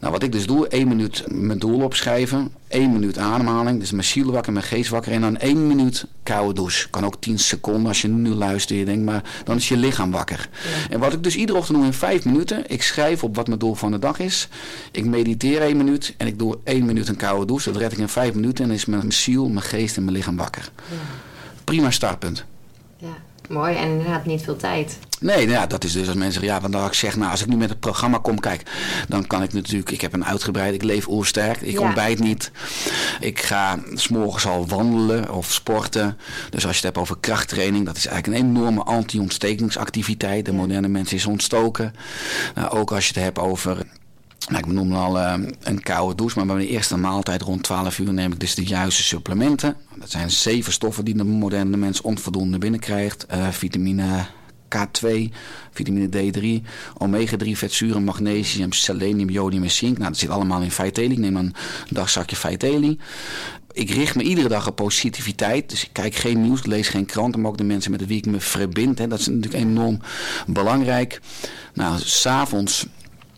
Speaker 2: Nou, wat ik dus doe, één minuut mijn doel opschrijven, één minuut ademhaling, dus mijn ziel wakker, mijn geest wakker en dan één minuut koude douche. Kan ook tien seconden als je nu luistert, je denkt, maar dan is je lichaam wakker. En wat ik dus iedere ochtend doe in vijf minuten, ik schrijf op wat mijn doel van de dag is, ik mediteer één minuut en ik doe één minuut een koude douche. Dat red ik in vijf minuten en dan is mijn ziel, mijn geest en mijn lichaam wakker. Ja. Prima startpunt.
Speaker 1: Ja. Mooi en inderdaad niet veel tijd.
Speaker 2: Nee, nou ja, dat is dus als mensen zeggen, ja, want ik zeg, nou, als ik nu met het programma kom, kijk, dan kan ik natuurlijk, ik heb een uitgebreid, ik leef oersterk, ik ja. ontbijt niet. Ik ga s'morgens al wandelen of sporten. Dus als je het hebt over krachttraining, dat is eigenlijk een enorme anti-ontstekingsactiviteit. De moderne mens is ontstoken. Nou, ook als je het hebt over nou, ik noem al uh, een koude douche, maar bij mijn eerste maaltijd rond 12 uur neem ik dus de juiste supplementen. Dat zijn zeven stoffen die de moderne mens onvoldoende binnenkrijgt. Uh, vitamine K2, vitamine D3, omega-3 vetzuren, magnesium, selenium, jodium en zink. Nou, dat zit allemaal in Vitaly. Ik neem een dagzakje Vitaly. Ik richt me iedere dag op positiviteit. Dus ik kijk geen nieuws, lees geen kranten, maar ook de mensen met wie ik me verbind. Dat is natuurlijk enorm belangrijk. Nou, s'avonds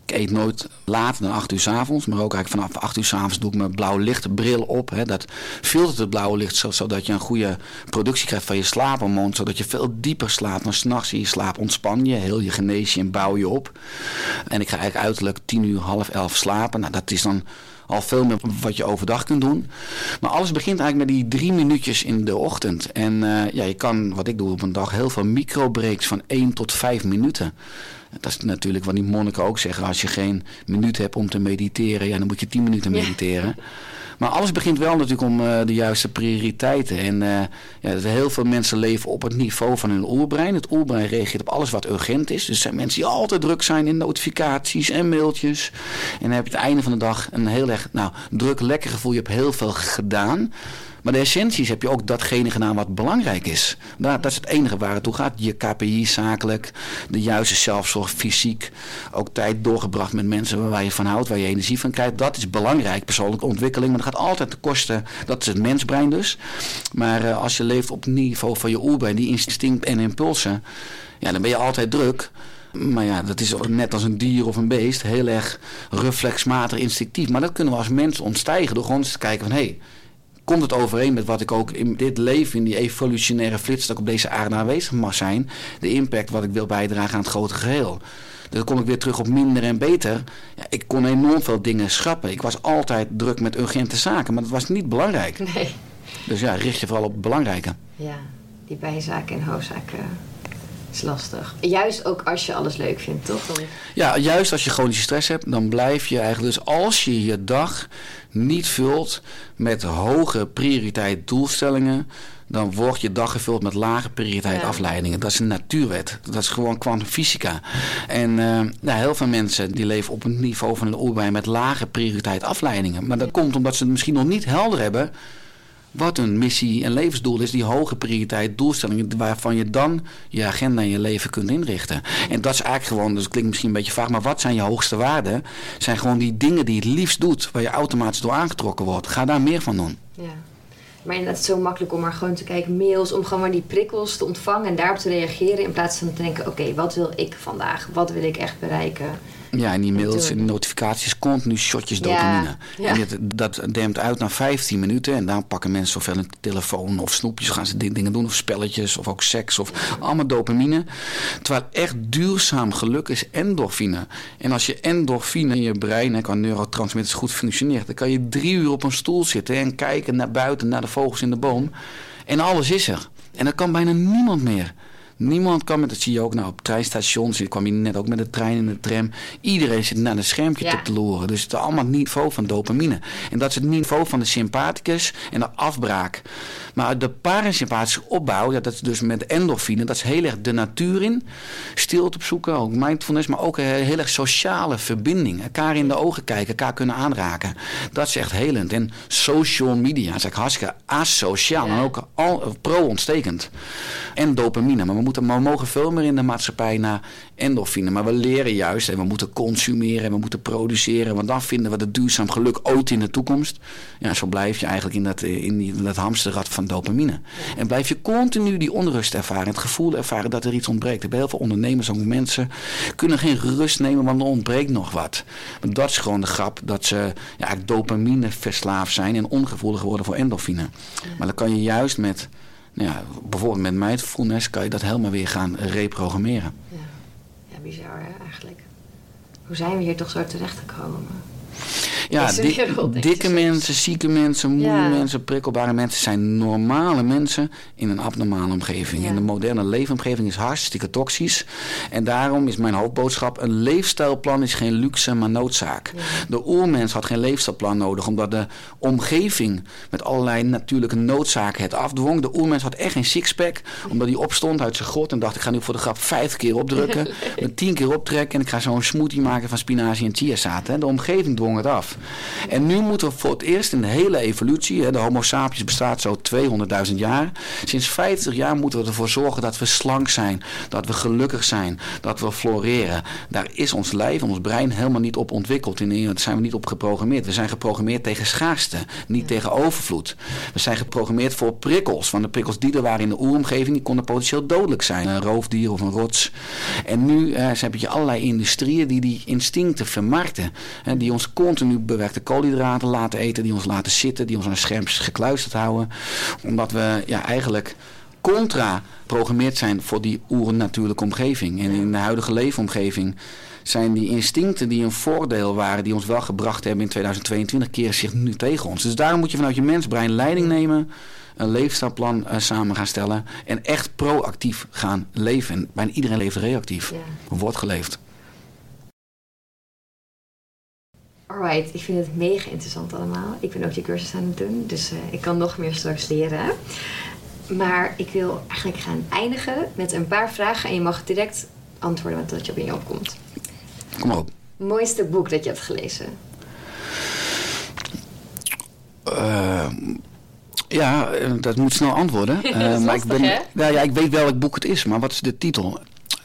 Speaker 2: ik eet nooit later dan 8 uur s avonds. Maar ook eigenlijk vanaf 8 uur s avonds doe ik mijn blauw lichtbril op. Hè. Dat filtert het blauwe licht zodat je een goede productie krijgt van je slaaphormoon. Zodat je veel dieper slaapt. Maar s'nachts in je slaap ontspan je. Heel je genees je en bouw je op. En ik ga eigenlijk uiterlijk 10 uur, half 11 slapen. Nou, dat is dan al veel meer wat je overdag kunt doen. Maar alles begint eigenlijk met die drie minuutjes in de ochtend. En uh, ja, je kan, wat ik doe op een dag, heel veel microbreaks van 1 tot 5 minuten. Dat is natuurlijk wat die monniken ook zeggen. Als je geen minuut hebt om te mediteren, ja, dan moet je tien minuten mediteren. Maar alles begint wel natuurlijk om uh, de juiste prioriteiten. En uh, ja, heel veel mensen leven op het niveau van hun oerbrein. Het oerbrein reageert op alles wat urgent is. Dus er zijn mensen die altijd druk zijn in notificaties en mailtjes. En dan heb je het einde van de dag een heel erg nou, druk, lekker gevoel. Je hebt heel veel gedaan. Maar de essenties heb je ook datgene gedaan wat belangrijk is. Dat, dat is het enige waar het toe gaat. Je KPI zakelijk, de juiste zelfzorg fysiek. Ook tijd doorgebracht met mensen waar je van houdt, waar je energie van krijgt. Dat is belangrijk, persoonlijke ontwikkeling. Maar dat gaat altijd te kosten, dat is het mensbrein dus. Maar uh, als je leeft op het niveau van je oerbrein, die instinct en impulsen. Ja, dan ben je altijd druk. Maar ja, dat is net als een dier of een beest. Heel erg reflexmatig, instinctief. Maar dat kunnen we als mens ontstijgen door gewoon eens te kijken van... hé, hey, komt het overeen met wat ik ook in dit leven, in die evolutionaire flits dat ik op deze aarde aanwezig mag zijn, de impact wat ik wil bijdragen aan het grote geheel. Dus dan kom ik weer terug op minder en beter. Ja, ik kon enorm veel dingen schrappen. Ik was altijd druk met urgente zaken, maar dat was niet belangrijk.
Speaker 1: Nee.
Speaker 2: Dus ja, richt je vooral op het belangrijke.
Speaker 1: Ja, die bijzaken en hoofdzaken is lastig. Juist ook als je alles leuk vindt, toch? Dan...
Speaker 2: Ja, juist als je chronische stress hebt, dan blijf je eigenlijk... Dus als je je dag niet vult met hoge prioriteit doelstellingen... dan wordt je dag gevuld met lage prioriteit
Speaker 1: Ja.
Speaker 2: afleidingen. Dat is een natuurwet. Dat is gewoon kwantumfysica. En eh, nou, heel veel mensen die leven op een niveau van een oerbij met lage prioriteit afleidingen. Maar dat komt omdat ze het misschien nog niet helder hebben wat hun missie en levensdoel is, die hoge prioriteit doelstellingen, waarvan je dan je agenda en je leven kunt inrichten. En dat is eigenlijk gewoon, het klinkt misschien een beetje vaag, maar wat zijn je hoogste waarden? Zijn gewoon die dingen die je het liefst doet, waar je automatisch door aangetrokken wordt. Ga daar meer van doen.
Speaker 1: Ja. Maar inderdaad, het is zo makkelijk om maar gewoon te kijken, mails, om gewoon maar die prikkels te ontvangen en daarop te reageren. In plaats van te denken, oké, wat wil ik vandaag? Wat wil ik echt bereiken?
Speaker 2: Ja, en die mails en notificaties, continu shotjes dopamine.
Speaker 1: ja.
Speaker 2: En dat, dat dempt uit na 15 minuten. En dan pakken mensen zoveel een telefoon of snoepjes, gaan ze dingen doen, of spelletjes, of ook seks, of allemaal dopamine. Terwijl echt duurzaam geluk is endorfine. En als je endorfine in je brein, hè, qua neurotransmitters goed functioneert, dan kan je drie uur op een stoel zitten en kijken naar buiten, naar de vogels in de boom. En alles is er. En dat kan bijna niemand meer. Niemand kan met, dat zie je ook nou op treinstations. Ik kwam hier net ook met de trein en de tram. Iedereen zit naar een schermpje
Speaker 1: Ja.
Speaker 2: te loeren. Dus het is allemaal het niveau van dopamine. En dat is het niveau van de sympathicus en de afbraak. Maar de parasympathische opbouw, ja, dat is dus met endorfine, dat is heel erg de natuur in. Stilte opzoeken, ook mindfulness, maar ook een heel erg sociale verbinding. Elkaar in de ogen kijken, elkaar kunnen aanraken. Dat is echt helend. En social media is eigenlijk hartstikke asociaal
Speaker 1: Ja.
Speaker 2: en ook al, pro-ontstekend. En dopamine. Maar we, moeten, maar we mogen veel meer in de maatschappij naar endorfine. Maar we leren juist en we moeten consumeren en we moeten produceren. Want dan vinden we het duurzaam geluk ooit in de toekomst. Ja, zo blijf je eigenlijk in dat, eh, in die, dat hamsterrad van dopamine. En blijf je continu die onrust ervaren. Het gevoel ervaren dat er iets ontbreekt. Heb heel veel ondernemers, ook mensen, kunnen geen rust nemen, want er ontbreekt nog wat. Maar dat is gewoon de grap, dat ze ja, dopamine verslaafd zijn en ongevoelig worden voor endorfine. Maar dan kan je juist met, nou ja, bijvoorbeeld met mindfulness, kan je dat helemaal weer gaan reprogrammeren.
Speaker 1: Ja, ja bizar hè, eigenlijk. Hoe zijn we hier toch zo terechtgekomen?
Speaker 2: Ja, dik-
Speaker 1: wereld,
Speaker 2: dikke mensen, zieke mensen, moe
Speaker 1: Ja.
Speaker 2: mensen, prikkelbare mensen zijn normale mensen in een abnormale omgeving.
Speaker 1: Ja.
Speaker 2: En de moderne leefomgeving is hartstikke toxisch. En daarom is mijn hoofdboodschap: een leefstijlplan is geen luxe, maar noodzaak.
Speaker 1: Ja.
Speaker 2: De oermens had geen leefstijlplan nodig, omdat de omgeving met allerlei natuurlijke noodzaken het afdwong. De oermens had echt geen sixpack, omdat hij opstond uit zijn grot en dacht: ik ga nu voor de grap vijf keer opdrukken, [LAUGHS] met tien keer optrekken en ik ga zo'n smoothie maken van spinazie en chiazaad. De omgeving dwong het af. En nu moeten we voor het eerst in de hele evolutie, hè, de Homo sapiens bestaat zo 200.000 jaar, sinds 50 jaar moeten we ervoor zorgen dat we slank zijn, dat we gelukkig zijn, dat we floreren. Daar is ons lijf ons brein helemaal niet op ontwikkeld. Daar zijn we niet op geprogrammeerd. We zijn geprogrammeerd tegen schaarste, niet tegen overvloed. We zijn geprogrammeerd voor prikkels. Want de prikkels die er waren in de oeromgeving, die konden potentieel dodelijk zijn. Een roofdier of een rots. En nu eh, heb je allerlei industrieën die die instincten vermarkten. Hè, die ons continu bewerkte koolhydraten laten eten, die ons laten zitten, die ons aan schermpjes gekluisterd houden. Omdat we ja, eigenlijk contra programmeerd zijn voor die oernatuurlijke omgeving. En in de huidige leefomgeving zijn die instincten die een voordeel waren, die ons wel gebracht hebben in 2022, keren zich nu tegen ons. Dus daarom moet je vanuit je mensbrein leiding nemen, een leefstijlplan eh, samen gaan stellen en echt proactief gaan leven. En bijna iedereen leeft reactief.
Speaker 1: Ja.
Speaker 2: Wordt geleefd.
Speaker 1: Alright, ik vind het mega interessant allemaal. Ik ben ook die cursus aan het doen, dus eh, ik kan nog meer straks leren. Maar ik wil eigenlijk gaan eindigen met een paar vragen en je mag direct antwoorden met wat je op in je opkomt.
Speaker 2: Kom op.
Speaker 1: Mooiste boek dat je hebt gelezen?
Speaker 2: Eh, ja, eh, dat moet snel antwoorden.
Speaker 1: Dat is [LAUGHS]
Speaker 2: maar ik,
Speaker 1: lastig,
Speaker 2: ben,
Speaker 1: hè?
Speaker 2: nou ja, ik weet welk boek het is, maar wat is de titel?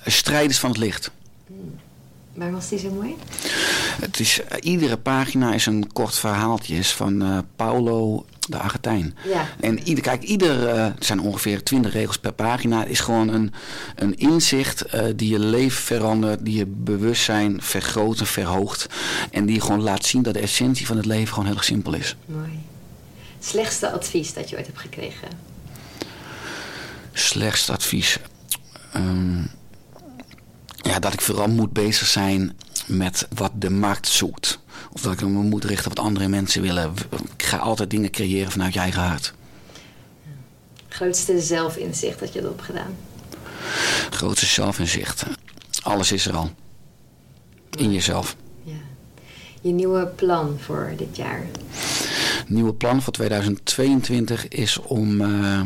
Speaker 2: Strijders van het licht.
Speaker 1: Waarom was die zo mooi?
Speaker 2: Het is, eh, iedere pagina is een kort verhaaltje is van eh, Paulo de Argentijn.
Speaker 1: Ja.
Speaker 2: En ieder, kijk, ieder, eh, het zijn ongeveer 20 regels per pagina, is gewoon een, een inzicht die je leven verandert, die je bewustzijn vergroot en verhoogt. En die gewoon laat zien dat de essentie van het leven gewoon heel erg simpel is.
Speaker 1: Mooi. Slechtste advies dat je ooit hebt gekregen?
Speaker 2: Slechtste advies. Ehm, ja, dat ik vooral moet bezig zijn met wat de markt zoekt. Of dat ik me moet richten op wat andere mensen willen. Ik ga altijd dingen creëren vanuit je eigen hart.
Speaker 1: Grootste zelfinzicht dat je hebt opgedaan?
Speaker 2: Grootste zelfinzicht. Alles is er al. In jezelf.
Speaker 1: Ja. Je nieuwe plan voor dit jaar?
Speaker 2: nieuwe plan voor 2022 is om uh,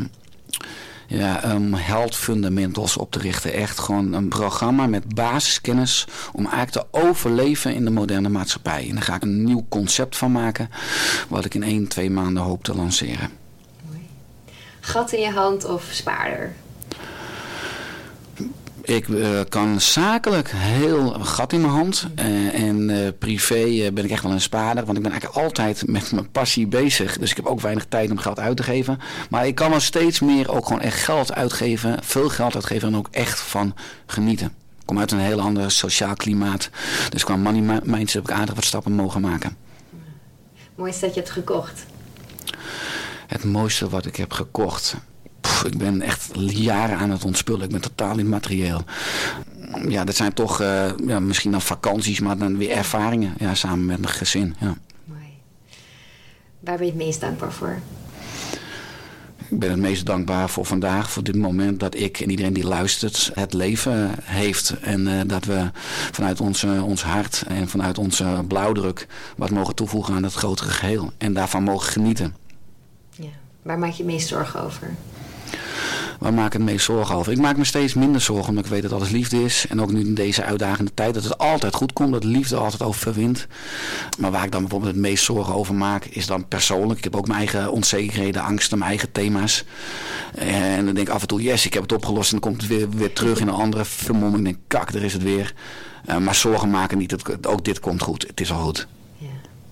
Speaker 2: ja, um, health fundamentals op te richten. Echt gewoon een programma met basiskennis om eigenlijk te overleven in de moderne maatschappij. En daar ga ik een nieuw concept van maken, wat ik in 1, 2 maanden hoop te lanceren.
Speaker 1: Gat in je hand of spaarder?
Speaker 2: Ik uh, kan zakelijk heel een gat in mijn hand. Uh, en uh, privé ben ik echt wel een spaarder. Want ik ben eigenlijk altijd met mijn passie bezig. Dus ik heb ook weinig tijd om geld uit te geven. Maar ik kan wel steeds meer ook gewoon echt geld uitgeven. Veel geld uitgeven en ook echt van genieten. Ik kom uit een heel ander sociaal klimaat. Dus qua money mindset heb ik aardig wat stappen mogen maken.
Speaker 1: Mooi is dat je het gekocht.
Speaker 2: Het mooiste wat ik heb gekocht ik ben echt jaren aan het ontspullen. Ik ben totaal niet materieel. Ja, dat zijn toch uh, ja, misschien dan vakanties, maar dan weer ervaringen. Ja, samen met mijn gezin. Ja.
Speaker 1: Mooi. Waar ben je het meest dankbaar voor?
Speaker 2: Ik ben het meest dankbaar voor vandaag, voor dit moment dat ik en iedereen die luistert het leven heeft. En uh, dat we vanuit ons, uh, ons hart en vanuit onze blauwdruk wat mogen toevoegen aan het grotere geheel. En daarvan mogen genieten.
Speaker 1: Ja. Waar maak je het meest zorgen over?
Speaker 2: Waar maak ik het meest zorgen over? Ik maak me steeds minder zorgen omdat ik weet dat alles liefde is. En ook nu in deze uitdagende tijd dat het altijd goed komt. Dat liefde altijd overwint. Maar waar ik dan bijvoorbeeld het meest zorgen over maak is dan persoonlijk. Ik heb ook mijn eigen onzekerheden, angsten, mijn eigen thema's. En dan denk ik af en toe, yes, ik heb het opgelost. En dan komt het weer, weer terug in een andere vermomming. Ik denk, kak, daar is het weer. Uh, maar zorgen maken niet. Ook dit komt goed. Het is al goed.
Speaker 1: Ja.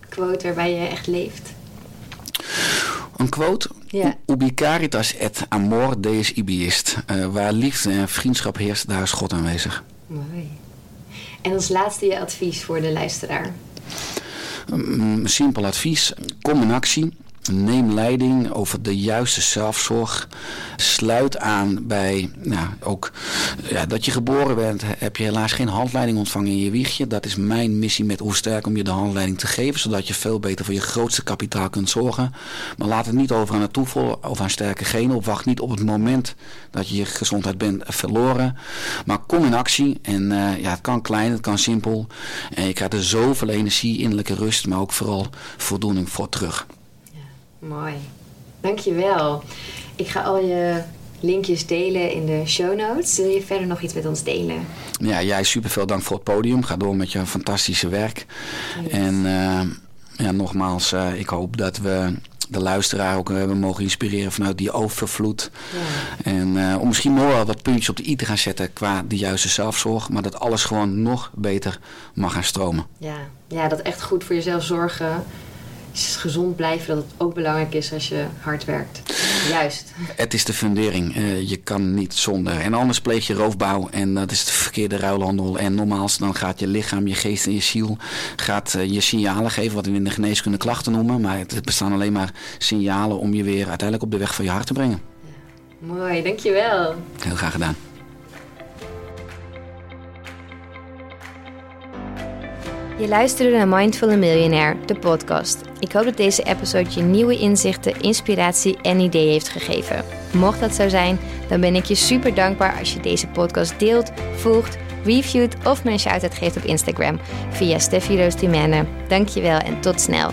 Speaker 1: Quote waarbij je echt leeft.
Speaker 2: Een quote?
Speaker 1: Ja.
Speaker 2: Ubi caritas et amor deus ibi est. Uh, waar liefde en vriendschap heerst, daar is God aanwezig.
Speaker 1: Mooi. En als laatste je advies voor de luisteraar?
Speaker 2: Um, simpel advies. Kom in actie. Neem leiding over de juiste zelfzorg. Sluit aan bij, nou, ook ja, dat je geboren bent, heb je helaas geen handleiding ontvangen in je wiegje. Dat is mijn missie met hoe sterk om je de handleiding te geven, zodat je veel beter voor je grootste kapitaal kunt zorgen. Maar laat het niet over aan het toeval of aan sterke genen. Of wacht niet op het moment dat je je gezondheid bent verloren. Maar kom in actie. En uh, ja, het kan klein, het kan simpel. En je krijgt er zoveel energie, innerlijke rust, maar ook vooral voldoening voor terug.
Speaker 1: Mooi. Dankjewel. Ik ga al je linkjes delen in de show notes. Wil je verder nog iets met ons delen?
Speaker 2: Ja, jij super veel dank voor het podium. Ga door met je fantastische werk.
Speaker 1: Yes.
Speaker 2: En uh, ja, nogmaals, uh, ik hoop dat we de luisteraar ook hebben mogen inspireren vanuit die overvloed.
Speaker 1: Ja.
Speaker 2: En uh, om misschien nog wel wat puntjes op de i te gaan zetten qua de juiste zelfzorg. Maar dat alles gewoon nog beter mag gaan stromen.
Speaker 1: Ja, ja dat echt goed voor jezelf zorgen gezond blijven, dat het ook belangrijk is als je hard werkt. Juist.
Speaker 2: Het is de fundering. Uh, je kan niet zonder. En anders pleeg je roofbouw en dat is de verkeerde ruilhandel. En nogmaals, dan gaat je lichaam, je geest en je ziel gaat, uh, je signalen geven, wat we in de geneeskunde klachten noemen. Maar het bestaan alleen maar signalen om je weer uiteindelijk op de weg van je hart te brengen.
Speaker 1: Ja. Mooi, dankjewel.
Speaker 2: Heel graag gedaan.
Speaker 1: Je luisterde naar Mindful Millionaire, de podcast. Ik hoop dat deze episode je nieuwe inzichten, inspiratie en ideeën heeft gegeven. Mocht dat zo zijn, dan ben ik je super dankbaar als je deze podcast deelt, volgt, reviewt of me een shout-out geeft op Instagram via Steffi Roos Dankjewel en tot snel.